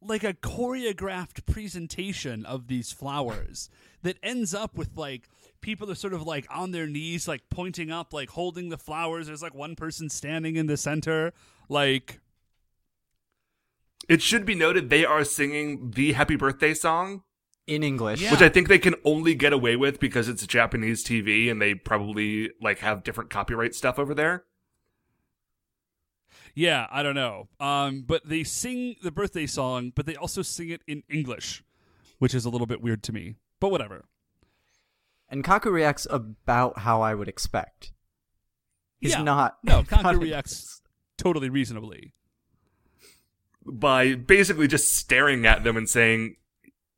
like a choreographed presentation of these flowers that ends up with like people are sort of like on their knees like pointing up like holding the flowers. There's like one person standing in the center like It should be noted they are singing the happy birthday song, In English. Yeah. which I think they can only get away with because it's Japanese TV and they probably like have different copyright stuff over there. yeah i don't know um but they sing the birthday song but they also sing it in english which is a little bit weird to me but whatever And Kaku reacts about how I would expect. He's Yeah. not. no not reacts totally reasonably by basically just staring at them and saying,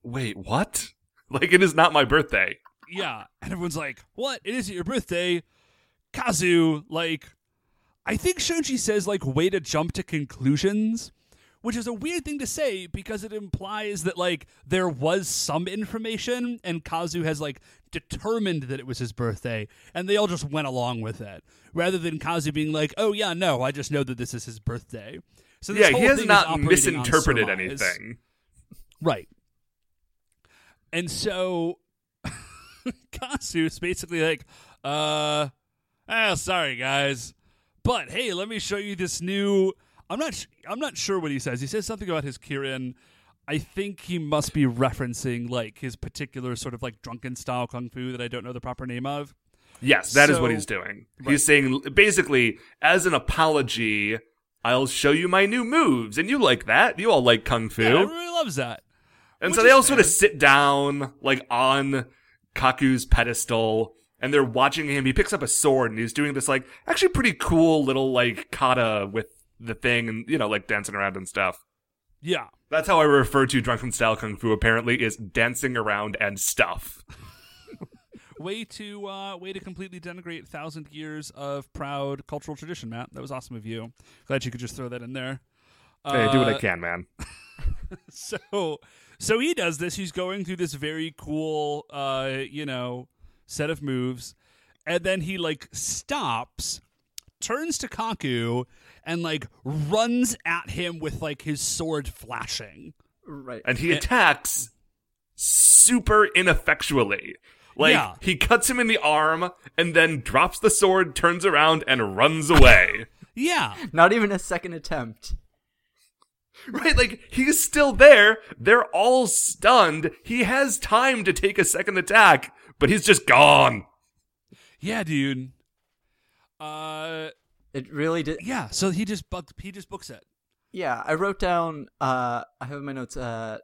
"Wait, what? Like it is not my birthday." Yeah, and everyone's like, "What? It isn't your birthday." Kazu, like, I think Shoji says like, "Way to jump to conclusions," which is a weird thing to say because it implies that like there was some information and Kazu has like determined that it was his birthday, and they all just went along with it, rather than Kazu being like, "Oh yeah, no, I just know that this is his birthday." So this yeah, he has thing not misinterpreted anything. Right. And so Kazu is basically like, uh, ah, sorry guys, but hey, let me show you this new. I'm not. Sh- I'm not sure what he says. He says something about his Kirin. I think he must be referencing like his particular sort of like drunken style kung fu that I don't know the proper name of. Yes, that is what he's doing. Right. He's saying basically, as an apology, I'll show you my new moves, and you like that. You all like kung fu, Yeah, everybody loves that. And which so they all sort of sit down like on Kaku's pedestal, and they're watching him. He picks up a sword, and he's doing this like actually pretty cool little like kata with the thing, and you know like dancing around and stuff. Yeah. That's how I refer to drunken style kung fu. Apparently, is dancing around and stuff. Way to uh, way to completely denigrate thousand years of proud cultural tradition, Matt. That was awesome of you. Glad you could just throw that in there. hey, do what I Uh, can, man. So so he does this. He's going through this very cool uh, you know, set of moves, and then he like stops, turns to Kaku, and like runs at him with like his sword flashing. Right. and he attacks super ineffectually. Like Yeah. he cuts him in the arm and then drops the sword, turns around and runs away. Yeah. Not even a second attempt. right? Like he's still there. They're all stunned. He has time to take a second attack, but he's just gone. Yeah, dude. Uh It really did. yeah, so he just bugged he just books it. Yeah, I wrote down. Uh, I have in my notes. Uh,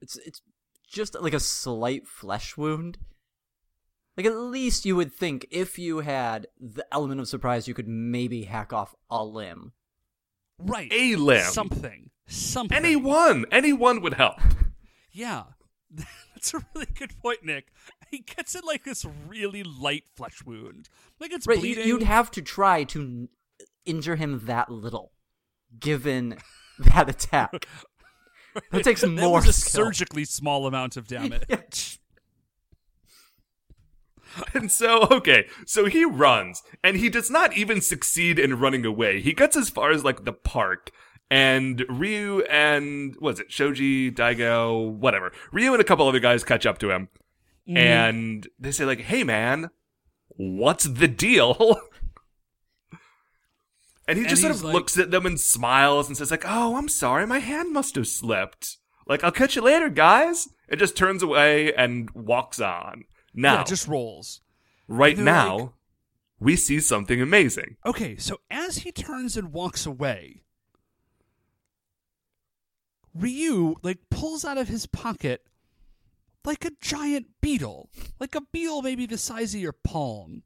it's it's just like a slight flesh wound. Like at least you would think if you had the element of surprise, you could maybe hack off a limb. Right. A limb. Something. Something. Anyone, anyone would help. Yeah. That's a really good point, Nick. He gets it like this really light flesh wound. Like it's Right, bleeding. you'd have to try to injure him that little, given that attack. That takes that more was a skill. surgically small amount of damage. And so, okay, so he runs, and he does not even succeed in running away. He gets as far as like the park, and Ryu and was it, Shoji, Daigo, whatever. Ryu and a couple other guys catch up to him, mm-hmm. and they say like, "Hey, man, what's the deal?" and he And just sort of like- looks at them and smiles and says like, "Oh, I'm sorry, my hand must have slipped. Like, I'll catch you later, guys." It just turns away and walks on. Now, Yeah, it just rolls. Right now, like- we see something amazing. Okay, so as he turns and walks away, Ryu like pulls out of his pocket like a giant beetle, like a beetle maybe the size of your palm,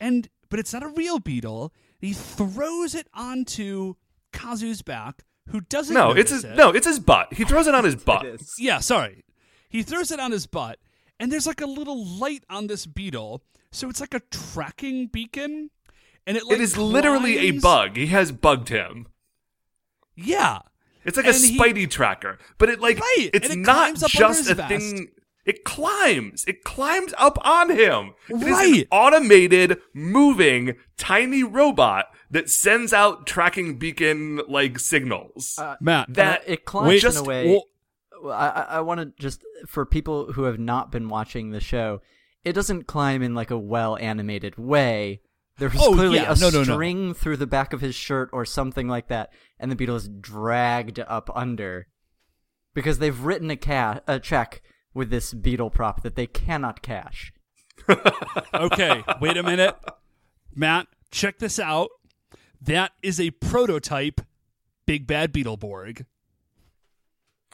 and but it's not a real beetle. He throws it onto Kazu's back, who doesn't. No, it's his it. no, it's his butt. He throws it on his butt. Yeah, sorry. He throws it on his butt, and there's like a little light on this beetle, so it's like a tracking beacon, and it like it is literally a bug. He has bugged him. Yeah, It's like And a he- Spidey tracker, but it like Right, it's it not climbs up under just a vest. thing. It climbs. It climbs up on him. It is an Right. automated, moving, tiny robot that sends out tracking beacon like signals. Uh, Matt, that it climbs wait, in a way. well- Well, I, I, want to just for people who have not been watching the show, it doesn't climb in like a well animated way. There was Oh, clearly yeah. a No, no, no. string through the back of his shirt or something like that, and the beetle is dragged up under because they've written a ca- a check with this beetle prop that they cannot cash. okay, wait a minute. Matt, check this out. That is a prototype Big Bad Beetleborg.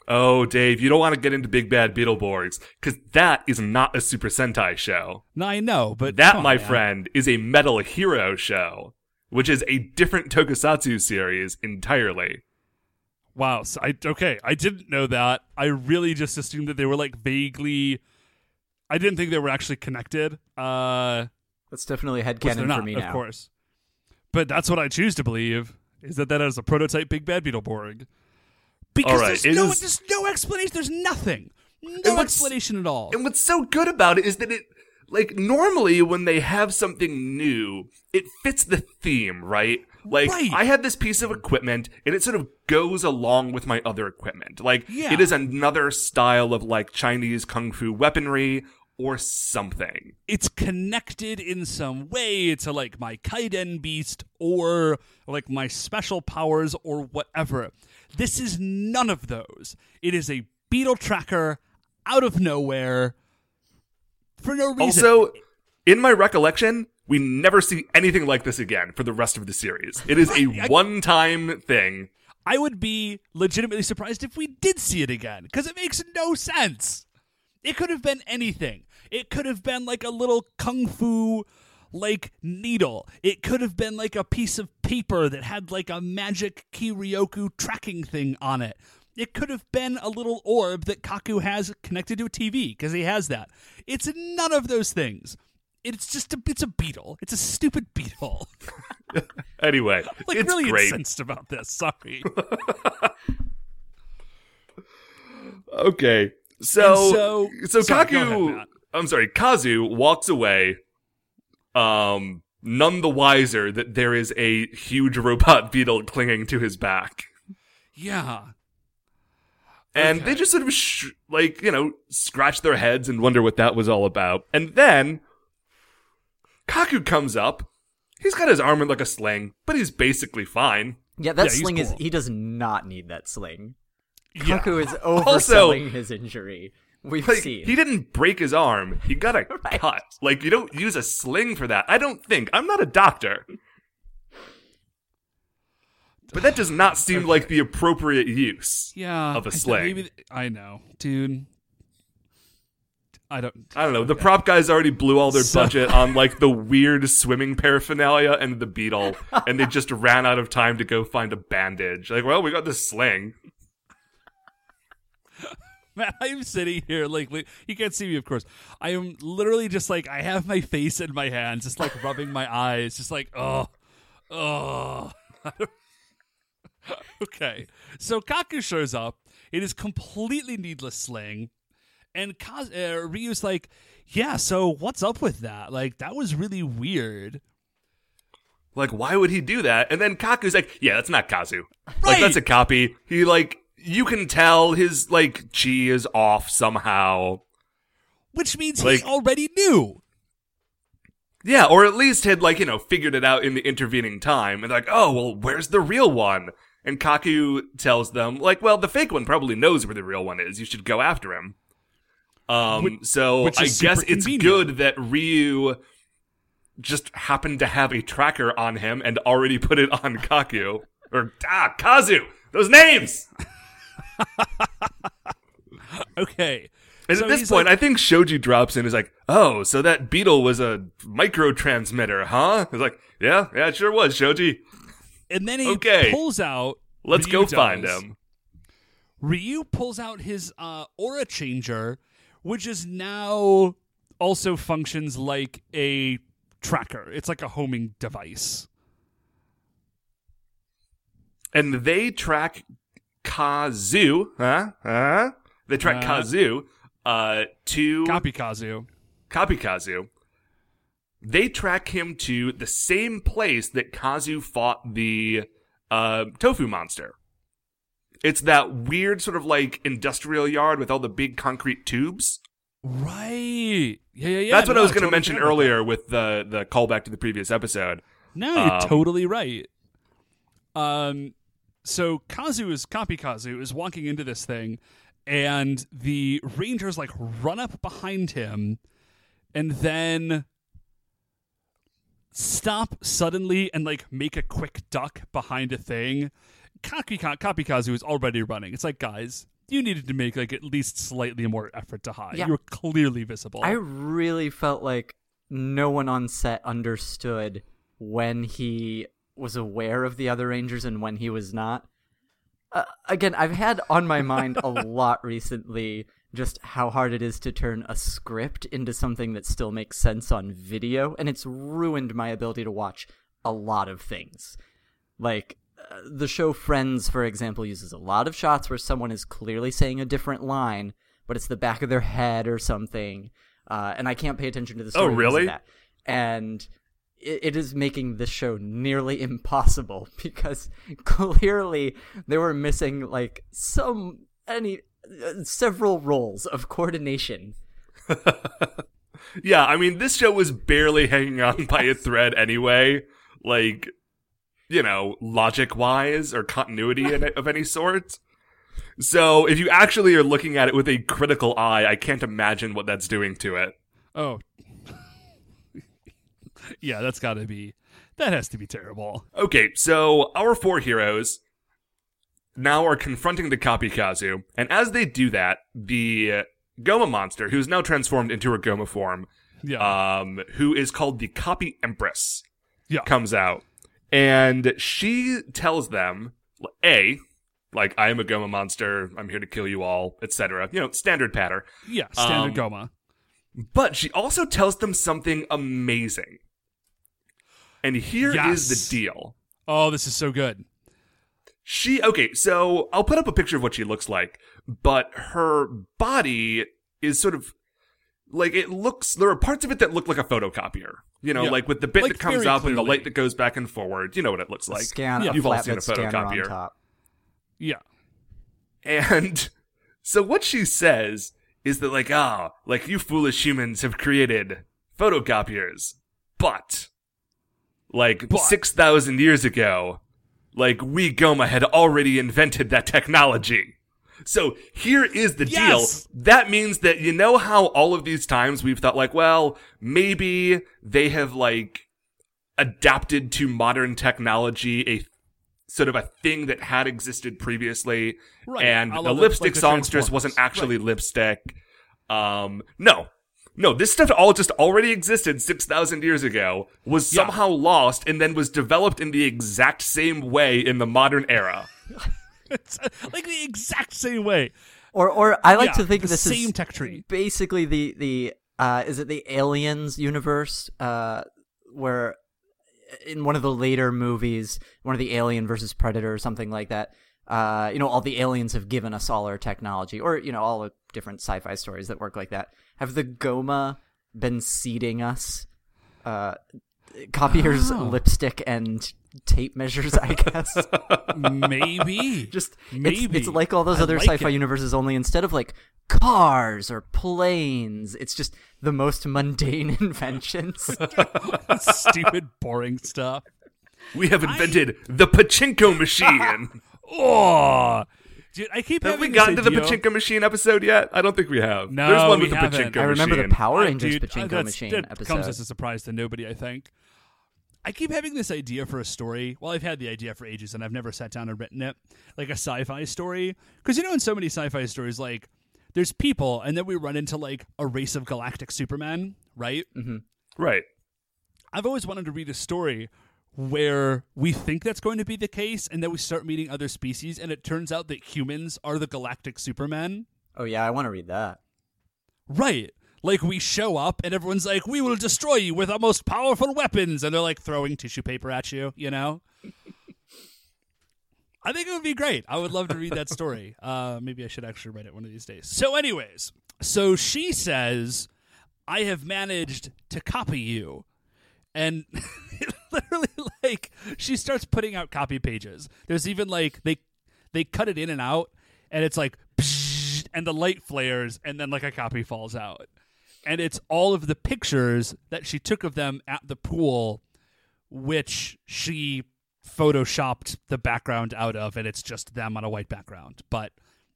Oh, Dave, you don't want to get into Big Bad Beetleborgs because that is not a Super Sentai show. No, I know, but That, come on, my man. friend, is a Metal Hero show, which is a different tokusatsu series entirely. Wow. So I okay. I didn't know that. I really just assumed that they were like vaguely. I didn't think they were actually connected. Uh, That's definitely which headcanon they're not, for me of now. course. But that's what I choose to believe is that that is a prototype Big Bad Beetleborg. Because right, there's no, is- there's no explanation. There's nothing. No explanation at all. And what's so good about it is that it, like, normally when they have something new, it fits the theme, right? Like, Right. I have this piece of equipment, and it sort of goes along with my other equipment. Like, Yeah. it is another style of, like, Chinese kung fu weaponry or something. it's connected in some way to like my Kaiden beast or like my special powers or whatever. This is none of those. It is a beetle tracker out of nowhere for no reason. Also, in my recollection, we never see anything like this again for the rest of the series. It is a one-time thing. I would be legitimately surprised if we did see it again because it makes no sense. It could have been anything. It could have been like a little kung fu like needle. It could have been like a piece of paper that had like a magic Kiryoku tracking thing on it. It could have been a little orb that Kaku has connected to a TV because he has that. It's none of those things. It's just a it's a beetle. It's a stupid beetle. Anyway, like it's really great. incensed about this. Sorry. Okay. So so- so, sorry, Kaku ahead, I'm sorry, Kazu walks away um none the wiser that there is a huge robot beetle clinging to his back. Yeah. And Okay. they just sort of sh- like, you know, scratch their heads and wonder what that was all about. And then Kaku comes up. He's got his arm in like a sling, but he's basically fine. Yeah, that Yeah, he's sling is, he does not need that sling. Yeah. Kaku is Also- overselling his injury. We've Like seen. he didn't break his arm. He got a Right. cut. Like you don't use a sling for that. I don't think. I'm not a doctor. But that does not seem like the appropriate use. Yeah. of a th- sling. Maybe th- I know, dude. I don't. I don't know. The prop guys already blew all their So- budget on like the weird swimming paraphernalia and the beetle, and they just ran out of time to go find a bandage. Like, well, we got this sling. Man, I'm sitting here like you can't see me, of course. I am literally just like I have my face in my hands, just like rubbing my eyes, just like oh, oh. okay, so Kaku shows up. It is completely needless sling, and Kaz- uh, Ryu's like, "Yeah, so what's up with that? Like that was really weird." Like, why would he do that? And then Kaku's like, yeah, that's not Kazu. Like, Right. that's a copy. He like, you can tell his like chi is off somehow. Which means Like- he already knew. Yeah, or at least had like, you know, figured it out in the intervening time and like, oh, well, where's the real one? And Kaku tells them, like, well, the fake one probably knows where the real one is. You should go after him. Um, Which- so which I guess it's convenient. good that Ryu just happened to have a tracker on him and already put it on Kaku. Or, ah, Kazu! Those names! Okay. And So at this point, like- I think Shoji drops in is like, oh, so that beetle was a microtransmitter, huh? It's like, yeah, yeah, it sure was, Shoji. and then he Okay. pulls out. Let's Ryu go find him. Ryu pulls out his uh, aura changer, which is now also functions like a tracker. It's like a homing device. And they track Kazu, huh? Huh? They track Uh. Kazu uh, to Copy Kazu. Kapikazu. They track him to the same place that Kazu fought the uh, tofu monster. It's that weird sort of like industrial yard with all the big concrete tubes. Right. Yeah, yeah, yeah. That's what No, I was going to totally mention earlier with the the callback to the previous episode. No, you're Um, totally right. Um, so Kazu is Copy Kazu is walking into this thing, and the Rangers like run up behind him, and then stop suddenly and like make a quick duck behind a thing. Copy Copy Kazu is already running. It's like guys. You needed to make like at least slightly more effort to hide. Yeah. You were clearly visible. I really felt like no one on set understood when he was aware of the other Rangers and when he was not. Uh, again, I've had on my mind a lot recently just how hard it is to turn a script into something that still makes sense on video, and it's ruined my ability to watch a lot of things. Like, uh, the show Friends, for example, uses a lot of shots where someone is clearly saying a different line, but it's the back of their head or something, uh, and I can't pay attention to the story. because of really? that. And it, it is making this show nearly impossible because clearly they were missing like some any uh, several roles of coordination. Yeah, I mean, this show was barely hanging on by a thread anyway. Like, you know, logic wise or continuity in- of any sort. So, if you actually are looking at it with a critical eye, I can't imagine what that's doing to it. Oh. Yeah, that's got to be. That has to be terrible. Okay, so our four heroes now are confronting the Kapikazu, and as they do that, the Goma monster, who's now transformed into her Goma form, Yeah. um, who is called the Copy Empress, yeah. comes out, and she tells them, a, like I am a Goma monster, I'm here to kill you all, etc. You know, standard patter. yeah. Standard um, Goma. But she also tells them something amazing. And here is Yes. the deal. Oh, this is so good. She okay, so I'll put up a picture of what she looks like, but her body is sort of like it looks there are parts of it that look like a photocopier. You know, Yeah. like with the bit Like, that comes very up and the light that goes back and forward. You know what it looks like. Scan Yeah. You've all seen a flatbed scanner on photocopier. top. Yeah. And so what she says is that like, ah, like you foolish humans have created photocopiers, but like But- 6,000 years ago, like we Goma had already invented that technology. So here is the Yes! deal. That means that you know how all of these times we've thought like, well, maybe they have like adapted to modern technology a sort of a thing that had existed previously Right. and the lipstick like the songstress wasn't actually lipstick um no no this stuff all just already existed 6000 years ago was Yeah. somehow lost and then was developed in the exact same way in the modern era It's uh, like the exact same way. Or, or I like Yeah, to think the this same is tech tree. basically the the uh, is it the Aliens universe uh, where in one of the later movies, one of the Alien versus Predator or something like that. Uh, you know, all the aliens have given us all our technology, or you know, all the different sci-fi stories that work like that. Have the Goma been seeding us uh, copiers, Oh. lipstick, and tape measures? I guess. Maybe. Just Maybe. It's, it's like all those I other like sci-fi it. universes, only instead of like cars or planes, it's just the most mundane inventions. stupid, boring stuff. we have invented the pachinko machine Oh, dude, I keep have we having gotten to the pachinko machine episode yet i don't think we have No, there's one we with the haven't. pachinko I remember machine the Power Uh, Rangers dude, uh, pachinko that's- machine that episode. comes as a surprise to nobody. I think. I keep having this idea for a story. Well, I've had the idea for ages, and I've never sat down and written it, like a sci-fi story. Because you know, in so many sci-fi stories, like there's people, and then we run into like a race of galactic Supermen, right? Mm-hmm. right I've always wanted to read a story where we think that's going to be the case, and then we start meeting other species, and it turns out that humans are the galactic Supermen. oh yeah, I want to read that. Right. Like we show up and everyone's like, "We will destroy you with our most powerful weapons," and they're like throwing tissue paper at you. You know. I think it would be great. I would love to read that story. Uh, maybe I should actually write it one of these days. So, anyways, so she says, "I have managed to copy you," and literally, like, she starts putting out copy pages. There's even like they they cut it in and out, and it's like, and the light flares, and then like a copy falls out, and it's all of the pictures that she took of them at the pool, which she photoshopped the background out of, and it's just them on a white background, but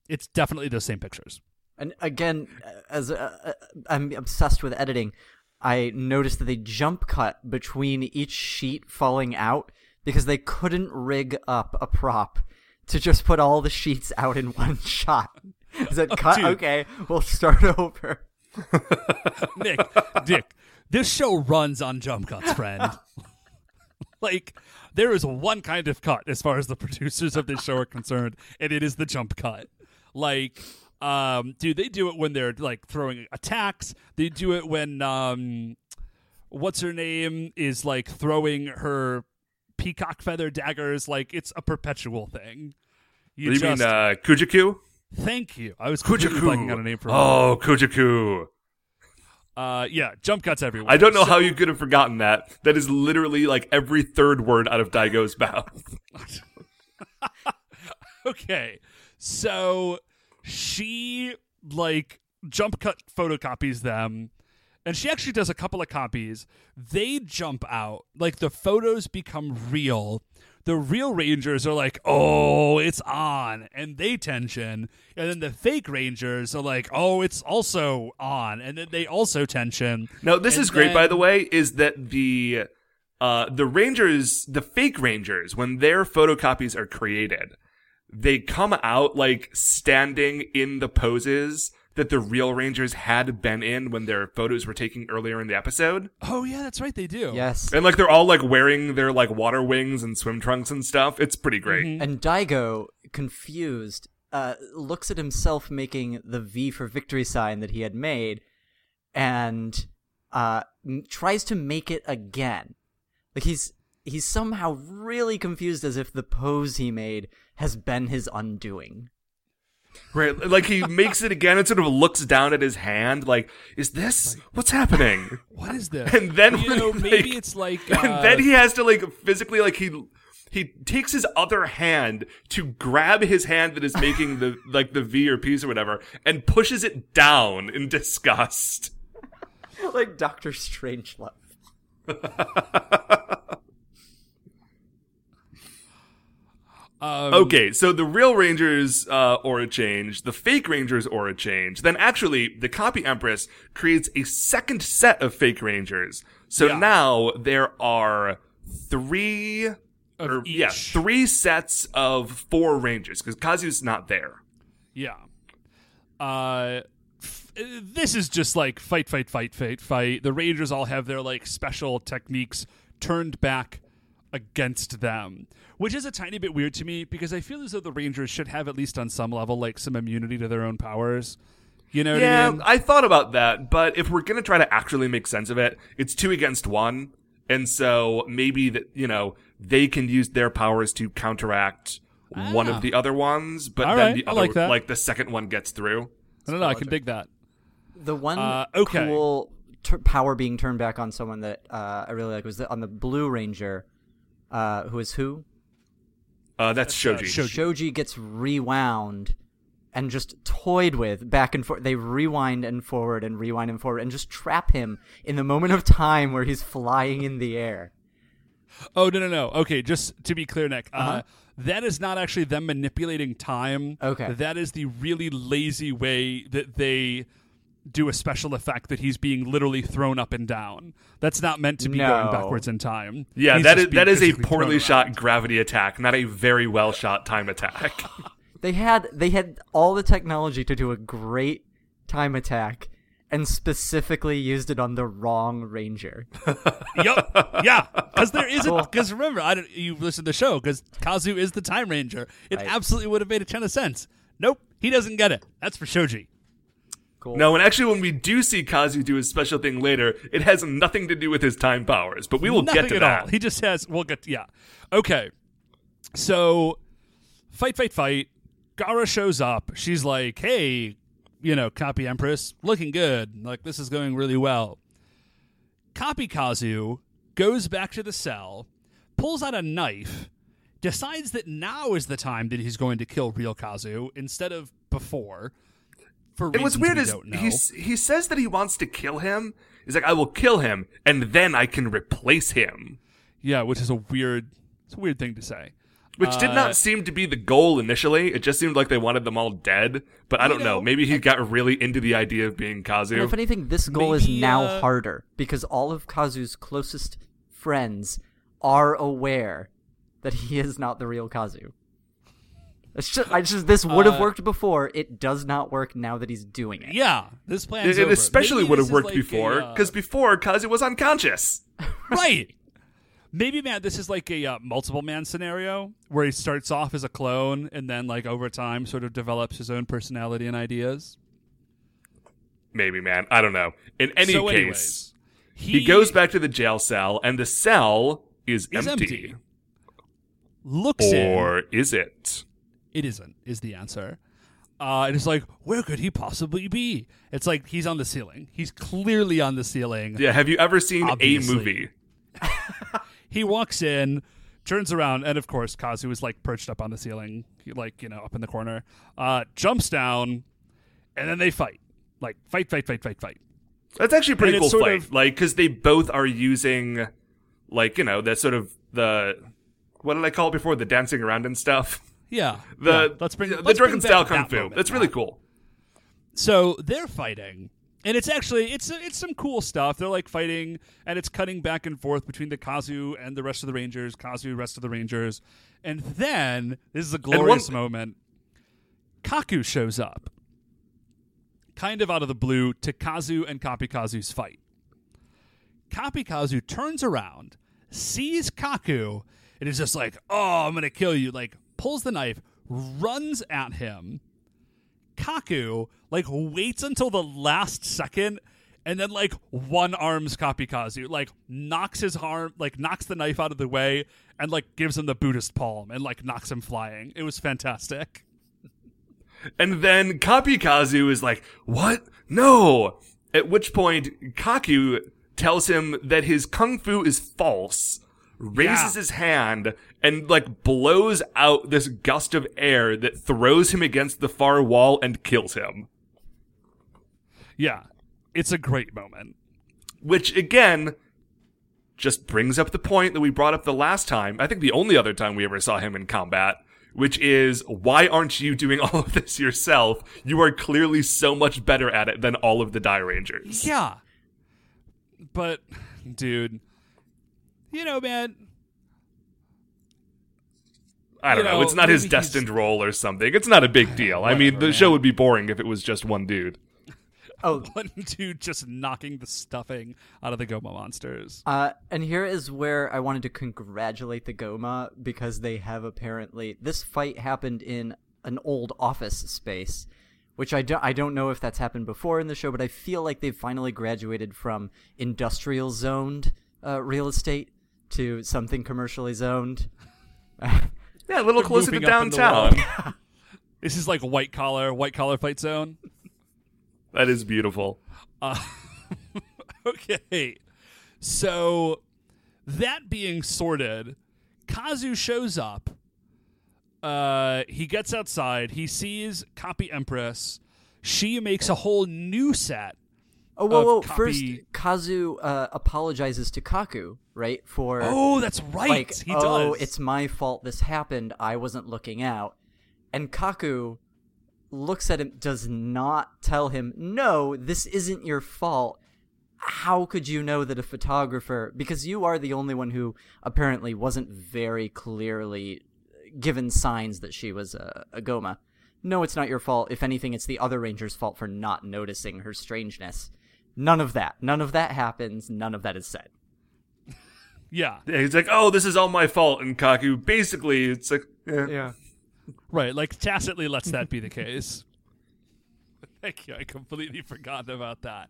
it's definitely those same pictures. And again, as uh, uh, I'm obsessed with editing, I noticed that they jump cut between each sheet falling out because they couldn't rig up a prop to just put all the sheets out in one shot. Is it oh, cut? dude. Okay, we'll start over. Nick, Dick, this show runs on jump cuts, friend. like, there is one kind of cut as far as the producers of this show are concerned, and it is the jump cut. Like, um, dude, they do it when they're like throwing attacks. They do it when um, what's her name is like throwing her peacock feather daggers. Like, it's a perpetual thing. You, you just, mean uh, Kujaku? thank you. I was completely blanking on a name for her. Oh, Kujaku. Uh, yeah, jump cuts everywhere. I don't know how you could have forgotten that. That is literally like every third word out of Daigo's mouth. okay so she like jump cut photocopies them and she actually does a couple of copies. They jump out. Like the photos become real. The real rangers are like oh it's on. And they tension. And then the fake rangers are like oh it's also on. And then they also tension. No, this And is great, by the way, is that the uh, the Rangers, the fake Rangers, when their photocopies are created, they come out like standing in the poses that the real Rangers had been in when their photos were taken earlier in the episode. oh yeah that's right they do Yes. And like they're all like wearing their like water wings and swim trunks and stuff. It's pretty great. Mm-hmm. And Daigo, confused, uh, looks at himself making the V for victory sign that he had made, and uh, m- tries to make it again. Like he's he's somehow really confused, as if the pose he made has been his undoing. Right. Like he makes it again and sort of looks down at his hand like, is this what's happening? what is this And then you know he, maybe like- it's like and uh, then he has to like physically like he he takes his other hand to grab his hand that is making the like the V or piece or whatever and pushes it down in disgust. like Doctor Strangelove. Um, Okay, so the real Rangers uh, aura change, the fake Rangers aura change. Then actually, the copy Empress creates a second set of fake Rangers. So Yeah. now there are three, Of or yeah, three sets of four Rangers because Kazu's not there. Yeah. Uh, f- this is just like fight, fight, fight, fight, fight. The Rangers all have their like special techniques turned back against them, which is a tiny bit weird to me because I feel as though the Rangers should have at least on some level like some immunity to their own powers. You know what Yeah, I mean? I thought about that, but if we're gonna try to actually make sense of it, it's two against one, and so maybe that you know they can use their powers to counteract one Ah. of the other ones, but All then right, the other, like that. the second one gets through. I don't know. I can dig that. The one Uh, okay. cool tur power being turned back on someone that uh, I really like was the, on the Blue Ranger, uh, who is who? Uh, that's Shoji. Shoji. Shoji gets rewound and just toyed with back and forth. They rewind and forward and rewind and forward and just trap him in the moment of time where he's flying in the air. Oh no no no. Okay, just to be clear, Nick. uh Uh-huh. that is not actually them manipulating time. Okay. That is the really lazy way that they do a special effect that he's being literally thrown up and down. That's not meant to be No. going backwards in time. Yeah, He's that just is that being is a poorly shot gravity attack, not a very well shot time attack. They had they had all the technology to do a great time attack and specifically used it on the wrong ranger. yep. Yeah. Because there isn't. Because remember, I don't, you listen to the show. Because Kazu is the Time Ranger. It Right. absolutely would have made a ton of sense. Nope. He doesn't get it. That's for Shoji. Cool. no, and actually, when we do see Kazu do his special thing later, it has nothing to do with his time powers. But we will Nothing get to at that. all. He just has. We'll get. Yeah. Okay. So, fight, fight, fight. Gara shows up. She's like, "Hey, you know, Copy Empress looking good. Like this is going really well. Copy Kazu goes back to the cell, pulls out a knife, decides that now is the time that he's going to kill real Kazu instead of before. For And what's weird we is he he says that he wants to kill him. He's like, I will kill him, and then I can replace him. yeah, which is a weird, it's a weird thing to say. Which did Uh, not seem to be the goal initially. It just seemed like they wanted them all dead. But I don't know. know, Maybe he got really into the idea of being And Kazu. if anything, this goal is now uh, harder because all of Kazu's closest friends are aware that he is not the real Kazu. It's just, I just this would have Uh, worked before. It does not work now that he's doing it. Yeah, this plan. It, it especially would have worked like before, because uh, because before Kazu was unconscious. right. Maybe man, this is like a uh, multiple man scenario where he starts off as a clone and then like over time sort of develops his own personality and ideas. Maybe, man. I don't know. In any so case, anyways, he, goes back to the jail cell, and the cell is, is empty. empty. Looks in. Or is it? It isn't. Is the answer. Uh, and it's like, where could he possibly be? It's like he's on the ceiling. He's clearly on the ceiling. Yeah. Have you ever seen Obviously. a movie? He walks in, turns around, and of course, Kazu is like perched up on the ceiling, like you know, up in the corner. Uh, jumps down, and then they fight. Like fight, fight, fight, fight, fight. That's actually a pretty And cool fight. of- like, because they both are using, like, you know, that sort of the. What did I call it before? The dancing around and stuff. Yeah. The yeah. let's bring the let's Dragon back style kung fu. moment, That's really cool. So they're fighting, and it's actually it's it's some cool stuff. They're like fighting, and it's cutting back and forth between the Kazu and the rest of the Rangers, Kazu, rest of the Rangers, and then this is a one- glorious moment. Kaku shows up, kind of out of the blue, to Kazu and Kapikazu's fight. Kapikazu turns around, sees Kaku, and is just like, "Oh, I'm gonna kill you!" Like pulls the knife, runs at him. Kaku like waits until the last second and then like one arms Kapikazu, like knocks his arm, like knocks the knife out of the way and like gives him the Buddhist palm and like knocks him flying. It was fantastic. And then Kapikazu is like, What? No! At which point, Kaku tells him that his kung fu is false, raises Yeah. his hand, and like blows out this gust of air that throws him against the far wall and kills him. Yeah. It's a great moment. Which again, just brings up the point that we brought up the last time. I think the only other time we ever saw him in combat, which is why aren't you doing all of this yourself? You are clearly so much better at it than all of the Dairangers. Yeah. But dude, you know, man, I don't You know. know, It's not his maybe he's- destined role or something. It's not a big deal. I mean, the Whatever, show would be boring if it was just one dude. Oh, one dude just knocking the stuffing out of the Goma monsters. Uh, and here is where I wanted to congratulate the Goma because they have apparently this fight happened in an old office space, which I don't I don't know if that's happened before in the show, but I feel like they've finally graduated from industrial zoned uh, real estate to something commercially zoned. Yeah, a little closer to moving up in the downtown. This is like white collar, white collar fight zone. that is beautiful. Okay. So that being sorted, Kazu shows up. Uh he gets outside, he sees Copy Empress. She makes a whole new set. Oh, whoa, whoa! copy- First, Kazu uh, apologizes to Kaku, right? For Oh, that's right. like, he oh, does. it's my fault this happened. I wasn't looking out. And Kaku looks at him, does not tell him, no, this isn't your fault. How could you know that a photographer, because you are the only one who apparently wasn't very clearly given signs that she was a, a Goma. No, it's not your fault. If anything, it's the other ranger's fault for not noticing her strangeness. None of that. None of that happens. None of that is said. Yeah. Yeah, he's like, "Oh, this is all my fault," and Kaku basically, it's like, eh. Yeah. Right, like tacitly lets that be the case. Thank you. I completely forgot about that.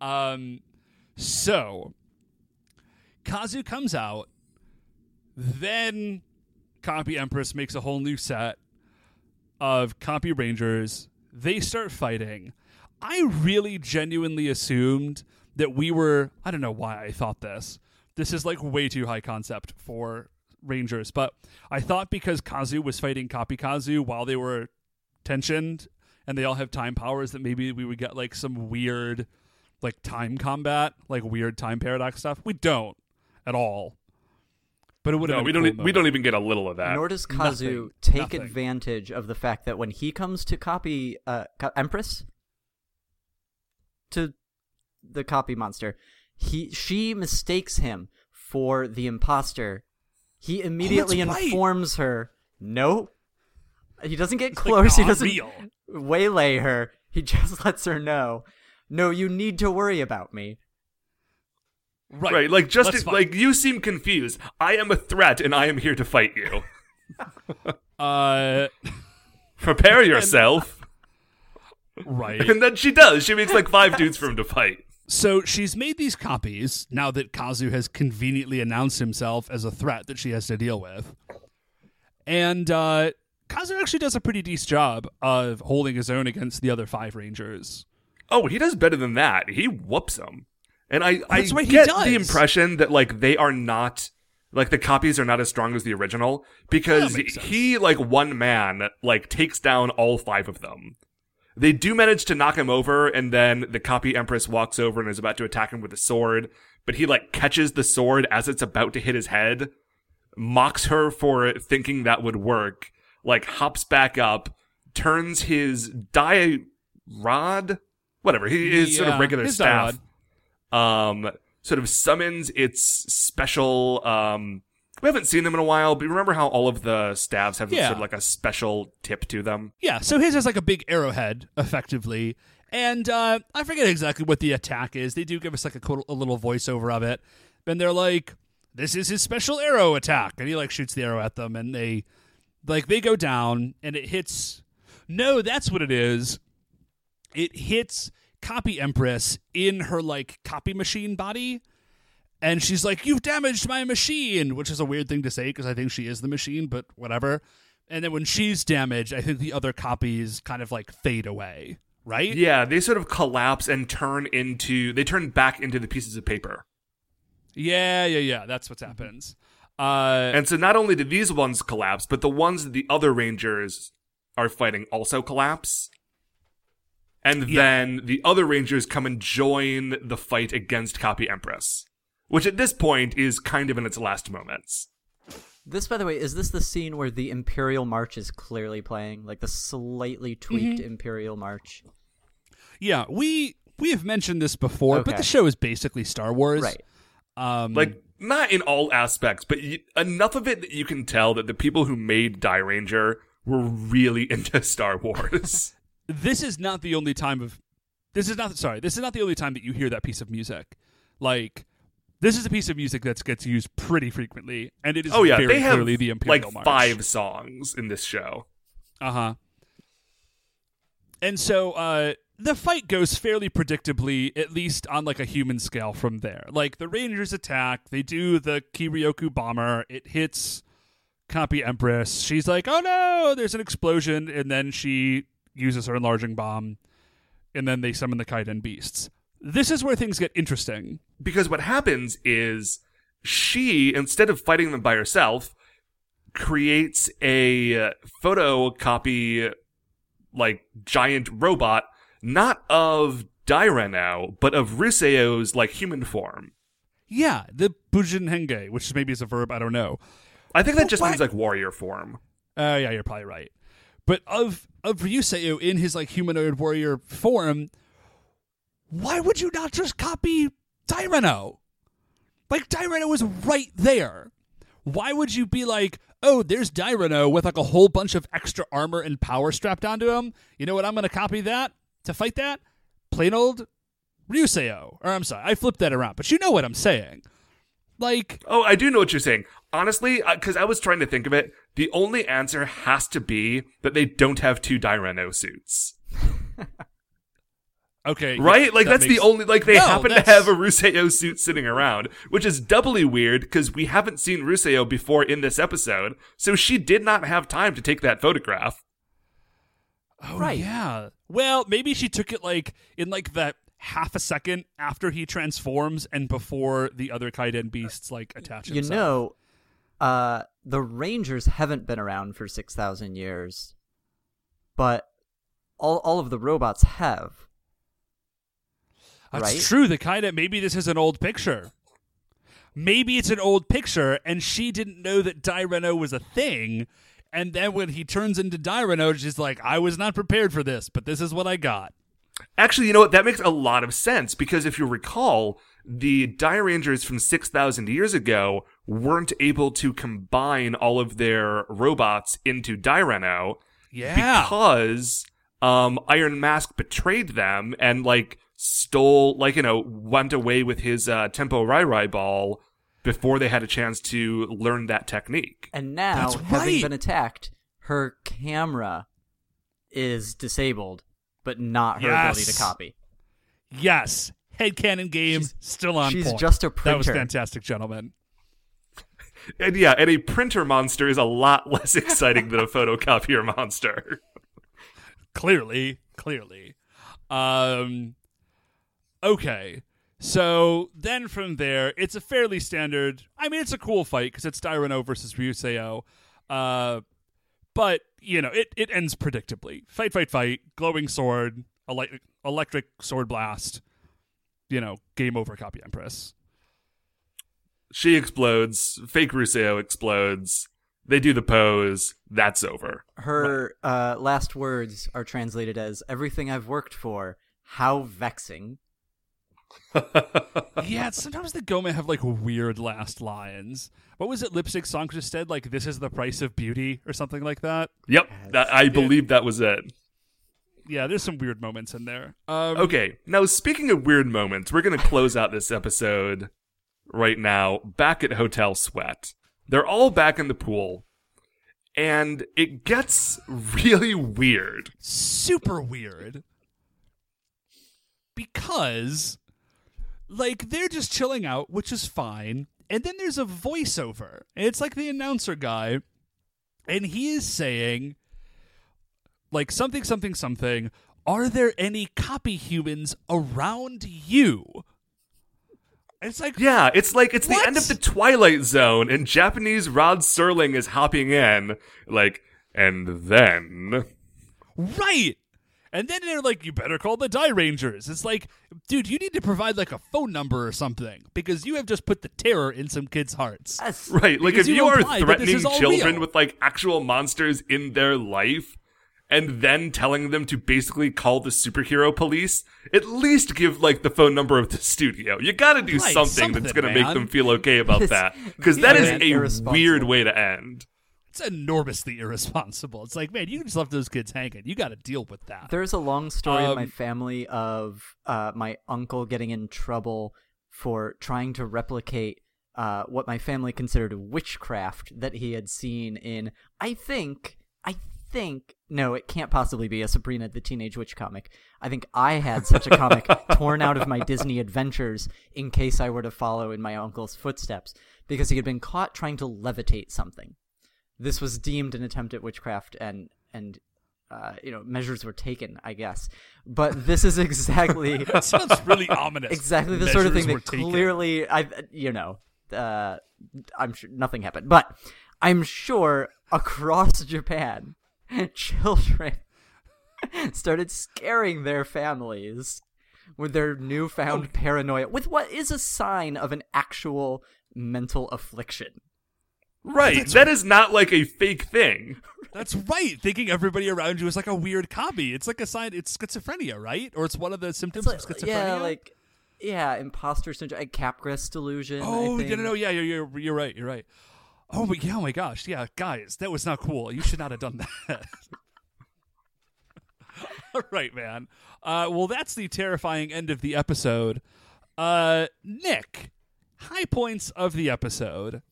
Um, so Kazu comes out, then Copy Empress makes a whole new set of Copy Rangers. They start fighting. I really genuinely assumed that we were. I don't know why I thought this. This is like way too high concept for Rangers, but I thought because Kazu was fighting Copy Kazu while they were tensioned and they all have time powers that maybe we would get like some weird like time combat, like weird time paradox stuff. We don't at all. But it would have No, we don't. e- we don't even get a little of that. Nor does Kazu Nothing. take Nothing. advantage of the fact that when he comes to copy uh, co- Empress to the copy monster, he she mistakes him for the imposter. He immediately Oh, right. informs her, "No." He doesn't get like, close. he doesn't real. waylay her. He just lets her know, "No, you need to worry about me." right. Right, like just Let's fight. like you seem confused. I am a threat, and I am here to fight you. uh Prepare yourself. right. and then she does. She makes like five dudes for him to fight. So she's made these copies now that Kazu has conveniently announced himself as a threat that she has to deal with. And uh, Kazu actually does a pretty decent job of holding his own against the other five Rangers. Oh, he does better than that. He whoops them. And I, I That's right, he get the impression that like they are not like the copies are not as strong as the original because That makes sense. he like one man like takes down all five of them. They do manage to knock him over, and then the copy empress walks over and is about to attack him with a sword, but he like catches the sword as it's about to hit his head, mocks her for thinking that would work, like hops back up, turns his die rod, whatever, he is sort of regular staff, um, sort of summons its special, um, we haven't seen them in a while, but remember how all of the staves have Yeah. sort of like a special tip to them? Yeah, so his is like a big arrowhead, effectively. And uh, I forget exactly what the attack is. They do give us like a, a little voiceover of it. And they're like, this is his special arrow attack. And he like shoots the arrow at them and they like they go down and it hits No, that's what it is. It hits Copy Empress in her like copy machine body. And she's like, You've damaged my machine, which is a weird thing to say because I think she is the machine, but whatever. And then when she's damaged, I think the other copies kind of like fade away, right? Yeah, they sort of collapse and turn into they turn back into the pieces of paper. Yeah, yeah, yeah. That's what happens. Uh, And so not only do these ones collapse, but the ones that the other rangers are fighting also collapse. And Yeah. then the other rangers come and join the fight against Copy Empress, which at this point is kind of in its last moments. This, by the way, is this the scene where the Imperial March is clearly playing, like the slightly tweaked Mm-hmm. Imperial March? yeah, we we have mentioned this before, but the show is basically Star Wars, Right. Um, Like not in all aspects, but y- enough of it that you can tell that the people who made Dairanger were really into Star Wars. this is not the only time of this is not sorry this is not the only time that you hear that piece of music like this is a piece of music that gets used pretty frequently and it is oh yeah, very they have clearly the imperial like march. five songs in this show. uh-huh. And so uh the fight goes fairly predictably at least on like a human scale from there. Like the rangers attack they do the kiryoku bomber it hits copy empress. She's like oh no there's an explosion and then she uses her enlarging bomb and then they summon the kaiden beasts. This is where things get interesting because what happens is she instead of fighting them by herself creates a uh, photocopy like giant robot not of Daireno but of Ryuseo's like human form. yeah the bujinhenge which maybe is a verb i don't know I think that just What? means like warrior form. Uh, yeah, you're probably right. But of of Ryuseo in his like humanoid warrior form, why would you not just copy Daireno? Like Daireno is right there. Why would you be like, oh, there's Daireno with like a whole bunch of extra armor and power strapped onto him? You know what? I'm gonna copy that to fight that. Plain old Ryuseo. Or I'm sorry, I flipped that around, but you know what I'm saying. Like, Oh, I do know what you're saying. Honestly, because I was trying to think of it, the only answer has to be that they don't have two Daireno suits. okay, yeah, Right? Like that that's makes- the only like they No, happen to have a Ryuseo suit sitting around, which is doubly weird because we haven't seen Ryuseo before in this episode, so she did not have time to take that photograph. Oh, Right. Yeah. Well, maybe she took it like in like that half a second after he transforms and before the other Kaiden beasts like attach You know, uh, the Rangers haven't been around for 6,000 years, but all, all of the robots have. That's right? true. The kind of Maybe this is an old picture. Maybe it's an old picture, and she didn't know that Daireno was a thing. And then when he turns into Daireno, she's like, "I was not prepared for this, but this is what I got." Actually, you know what? That makes a lot of sense because if you recall, the Dairangers from 6,000 years ago weren't able to combine all of their robots into Daireno Yeah. because um, Iron Mask betrayed them and, like, stole, like, you know, went away with his uh, Tempo Rai Rai ball before they had a chance to learn that technique. And now, That's having right. been attacked, her camera is disabled, but not her ability to copy. Yes. Headcanon game She's- still on she's point. just a printer. That was fantastic, gentlemen. And yeah, and a printer monster is a lot less exciting than a photocopier monster. clearly clearly um okay. So then from there it's a fairly standard i mean it's a cool fight because it's Daireno versus Ryuseo uh but you know it, it ends predictably. Fight fight fight. Glowing sword ele- electric sword blast you know game over copy empress She explodes, fake Ryuseo explodes, they do the pose, that's over. Her uh, last words are translated as "Everything I've worked for. How vexing." yeah sometimes the Goma have like weird last lines what was it lipstick song just said like this is the price of beauty or something like that Yep, that, I believe that was it. yeah, there's some weird moments in there. Um, Okay, now speaking of weird moments, we're going to close out this episode right now back at Hotel Sweat. They're all back in the pool, and it gets really weird. super weird because, like, they're just chilling out, which is fine, and then there's a voiceover, it's like the announcer guy, and he is saying, like, something, something, something. Are there any copy humans around you? It's like, Yeah, it's like it's the end of the Twilight Zone, and Japanese Rod Serling is hopping in, like, and then. Right. And then they're like, you better call the Dairangers. It's like, dude, you need to provide like a phone number or something because you have just put the terror in some kids' hearts. Yes. Right, like Because if you you are implied that this threatening children real. with like actual monsters in their life and then telling them to basically call the superhero police, at least give like the phone number of the studio. You got to do Right, something, that's going to make them feel okay about that because this that is is a weird way to end. It's enormously irresponsible. It's like, man, you just left those kids hanging. You got to deal with that. There's a long story in my Um, family of uh, my uncle getting in trouble for trying to replicate uh, what my family considered witchcraft that he had seen in, I think, I think, no, it can't possibly be a Sabrina the Teenage Witch comic. I think I had such a comic torn out of my Disney adventures in case I were to follow in my uncle's footsteps because he had been caught trying to levitate something. This was deemed an attempt at witchcraft and and uh, you know measures were taken, I guess. But this is exactly That sounds really ominous. exactly the sort of thing that taken. clearly I you know uh, I'm sure nothing happened, but I'm sure across Japan, children started scaring their families with their Oh. newfound paranoia, with what is a sign of an actual mental affliction. Right, that is not like a fake thing. That's right. Thinking everybody around you is like a weird copy. It's like a sign. It's schizophrenia, right? Or it's one of the symptoms It's of schizophrenia. yeah, like yeah, imposter syndrome, like Capgras delusion. I Oh, think. no, no, no, yeah, you're, you're, you're right, you're right. Oh my, yeah, oh my gosh, yeah, guys, that was not cool. You should not have done that. All right, man. Uh, well, that's the terrifying end of the episode. Uh, Nick, high points of the episode.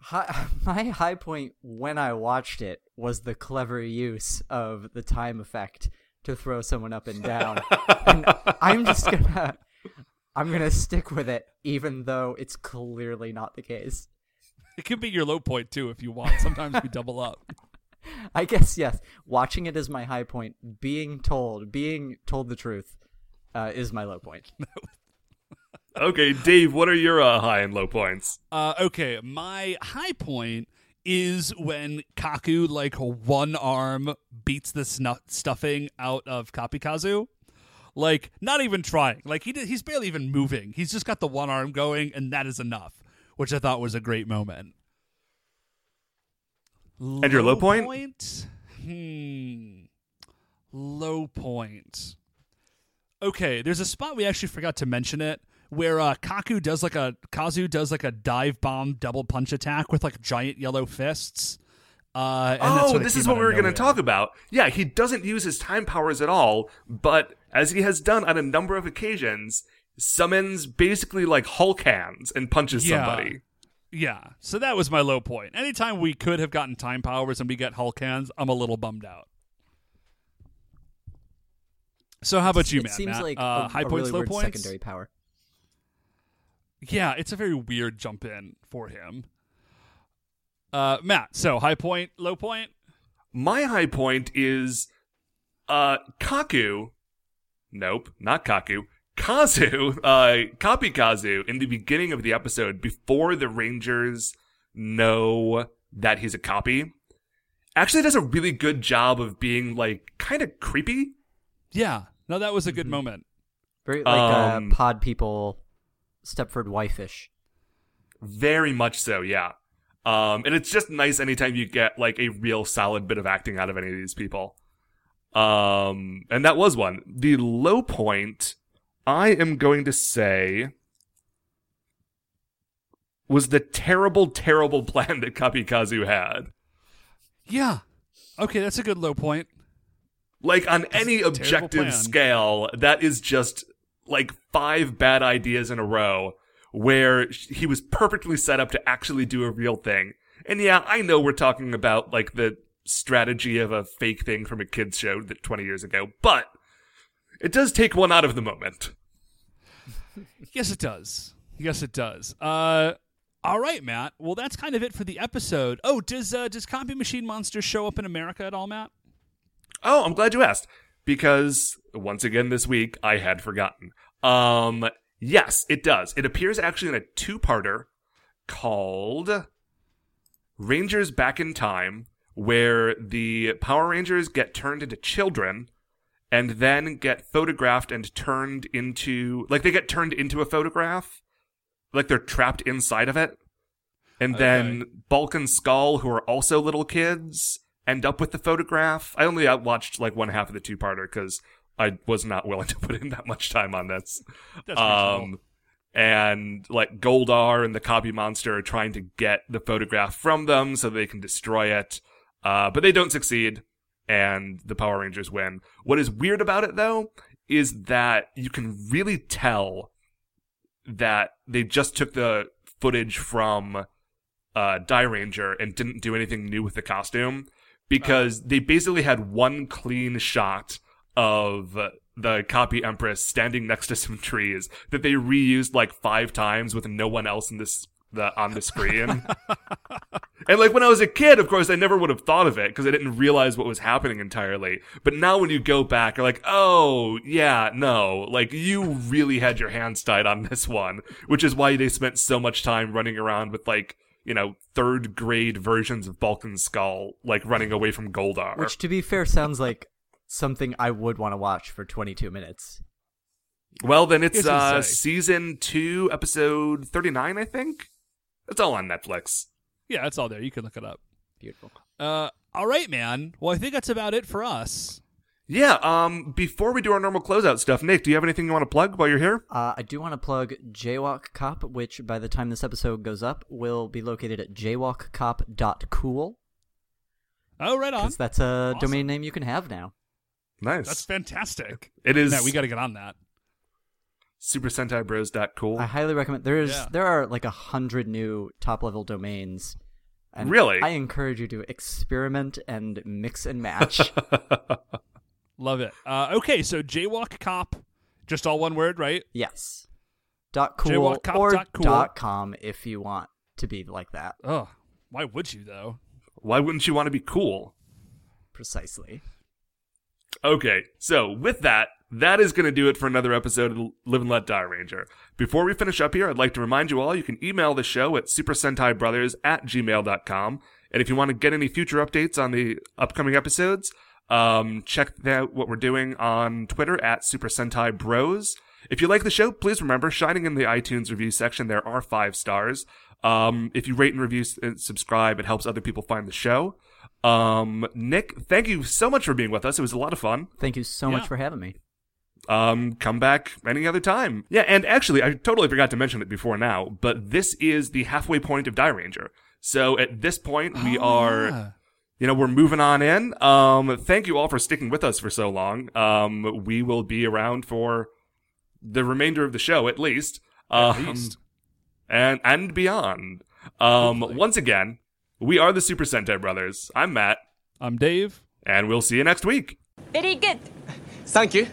Hi, my high point when I watched it was the clever use of the time effect to throw someone up and down. and I'm just gonna I'm gonna stick with it even though it's clearly not the case. It could be your low point too if you want. Sometimes we double up. I guess yes. Watching it is my high point. Being told, being told the truth, uh, is my low point. Okay, Dave, what are your uh, high and low points? Uh, okay, my high point is when Kaku, like one arm, beats the snu- stuffing out of Kapikazu. Like, not even trying. Like, he did, he's barely even moving. He's just got the one arm going, and that is enough, which I thought was a great moment. And your low point? Hmm. Low point. Okay, there's a spot we actually forgot to mention it where uh, Kaku does like a Kazu does like a dive bomb double punch attack with like giant yellow fists. Uh, and oh, this is what we were going to talk about. Yeah, he doesn't use his time powers at all, but as he has done on a number of occasions, summons basically like Hulk hands and punches Yeah. somebody. Yeah, so that was my low point. Anytime we could have gotten time powers and we get Hulk hands, I'm a little bummed out. So how about you, it man? seems Matt? like uh, a, high a points, really low weird points. secondary power. Yeah, it's a very weird jump in for him. Uh, Matt, so high point, low point. My high point is uh Kaku. Nope, not Kaku. Kazu, uh Copy Kazu in the beginning of the episode before the Rangers know that he's a copy. Actually does a really good job of being like kind of creepy. Yeah, no, that was a good Mm-hmm. moment. Very like Um, uh, pod people, Stepford wife-ish. Very much so, yeah. Um, and it's just nice anytime you get like a real solid bit of acting out of any of these people. Um, and that was one. The low point, I am going to say, was the terrible, terrible plan that Kapikazu had. Yeah. Okay, that's a good low point. Like on any objective plan. scale, that is just like five bad ideas in a row where he was perfectly set up to actually do a real thing. And yeah, I know we're talking about like the strategy of a fake thing from a kids show that 20 years ago, but it does take one out of the moment. Yes, it does. Yes, it does. Uh, all right, Matt. Well, that's kind of it for the episode. Oh, does uh, does Copy Machine Monster show up in America at all, Matt? Oh, I'm glad you asked because once again this week I had forgotten. Um, yes, it does. It appears actually in a two-parter called Rangers Back in Time, where the Power Rangers get turned into children and then get photographed and turned into like they get turned into a photograph, like they're trapped inside of it. And then Bulk and Skull, who are also little kids, end up with the photograph. I only watched like one half of the two parter because I was not willing to put in that much time on this. That's. Um, and like Goldar and the copy monster are trying to get the photograph from them so they can destroy it. Uh, but they don't succeed, and the Power Rangers win. What is weird about it though is that you can really tell that they just took the footage from uh, Dairanger and didn't do anything new with the costume because they basically had one clean shot of the copy empress standing next to some trees that they reused like five times with no one else in this the on the screen. and like when I was a kid, of course, I never would have thought of it because I didn't realize what was happening entirely. But now when you go back, you're like, oh yeah, no, like you really had your hands tied on this one, which is why they spent so much time running around with like you know third grade versions of Bulk and Skull, like running away from Goldar. Which, to be fair, sounds like something I would want to watch for 22 minutes. Well, then it's Here's what to uh, season two, episode 39, I think. It's all on Netflix. Yeah, it's all there. You can look it up. Beautiful. Uh, all right, man. Well, I think that's about it for us. Yeah, um, before we do our normal closeout stuff, Nick, do you have anything you want to plug while you're here? Uh, I do want to plug Jaywalk Cop, which by the time this episode goes up will be located at jaywalkcop.cool. Oh, right on. Because that's a domain name you can have now. Nice. That's fantastic. it is Matt, we got to get on that. Super Sentai Bros. Cool. I highly recommend. There's Yeah. there are like a hundred new top level domains. And Really? I encourage you to experiment and mix and match. Love it. Uh, okay, so Jaywalk Cop, just all one word, right? yes. Dot cool Jaywalkcop or dot cool. dot com if you want to be like that. Oh, why would you though? Why wouldn't you want to be cool? Precisely. Okay, so with that, that is going to do it for another episode of Live and Let Die Ranger. Before we finish up here, I'd like to remind you all you can email the show at Super Sentai Brothers at gmail.com. And if you want to get any future updates on the upcoming episodes, um, check out what we're doing on Twitter at Super Sentai Bros. If you like the show, please remember, shining in the iTunes review section, there are five stars. Um, if you rate and review and subscribe, it helps other people find the show. Um, Nick, thank you so much for being with us. It was a lot of fun. Thank you so Yeah. much for having me. Um, come back any other time. Yeah, and actually, I totally forgot to mention it before now, but this is the halfway point of Dairanger. So at this point, we are, yeah. You know, we're moving on in. Um, thank you all for sticking with us for so long. Um, we will be around for the remainder of the show, at least. At Um, least. and and beyond. Um, Hopefully. once again, we are the Super Sentai Brothers. I'm Matt, I'm Dave. and we'll see you next week. Very good. Thank you.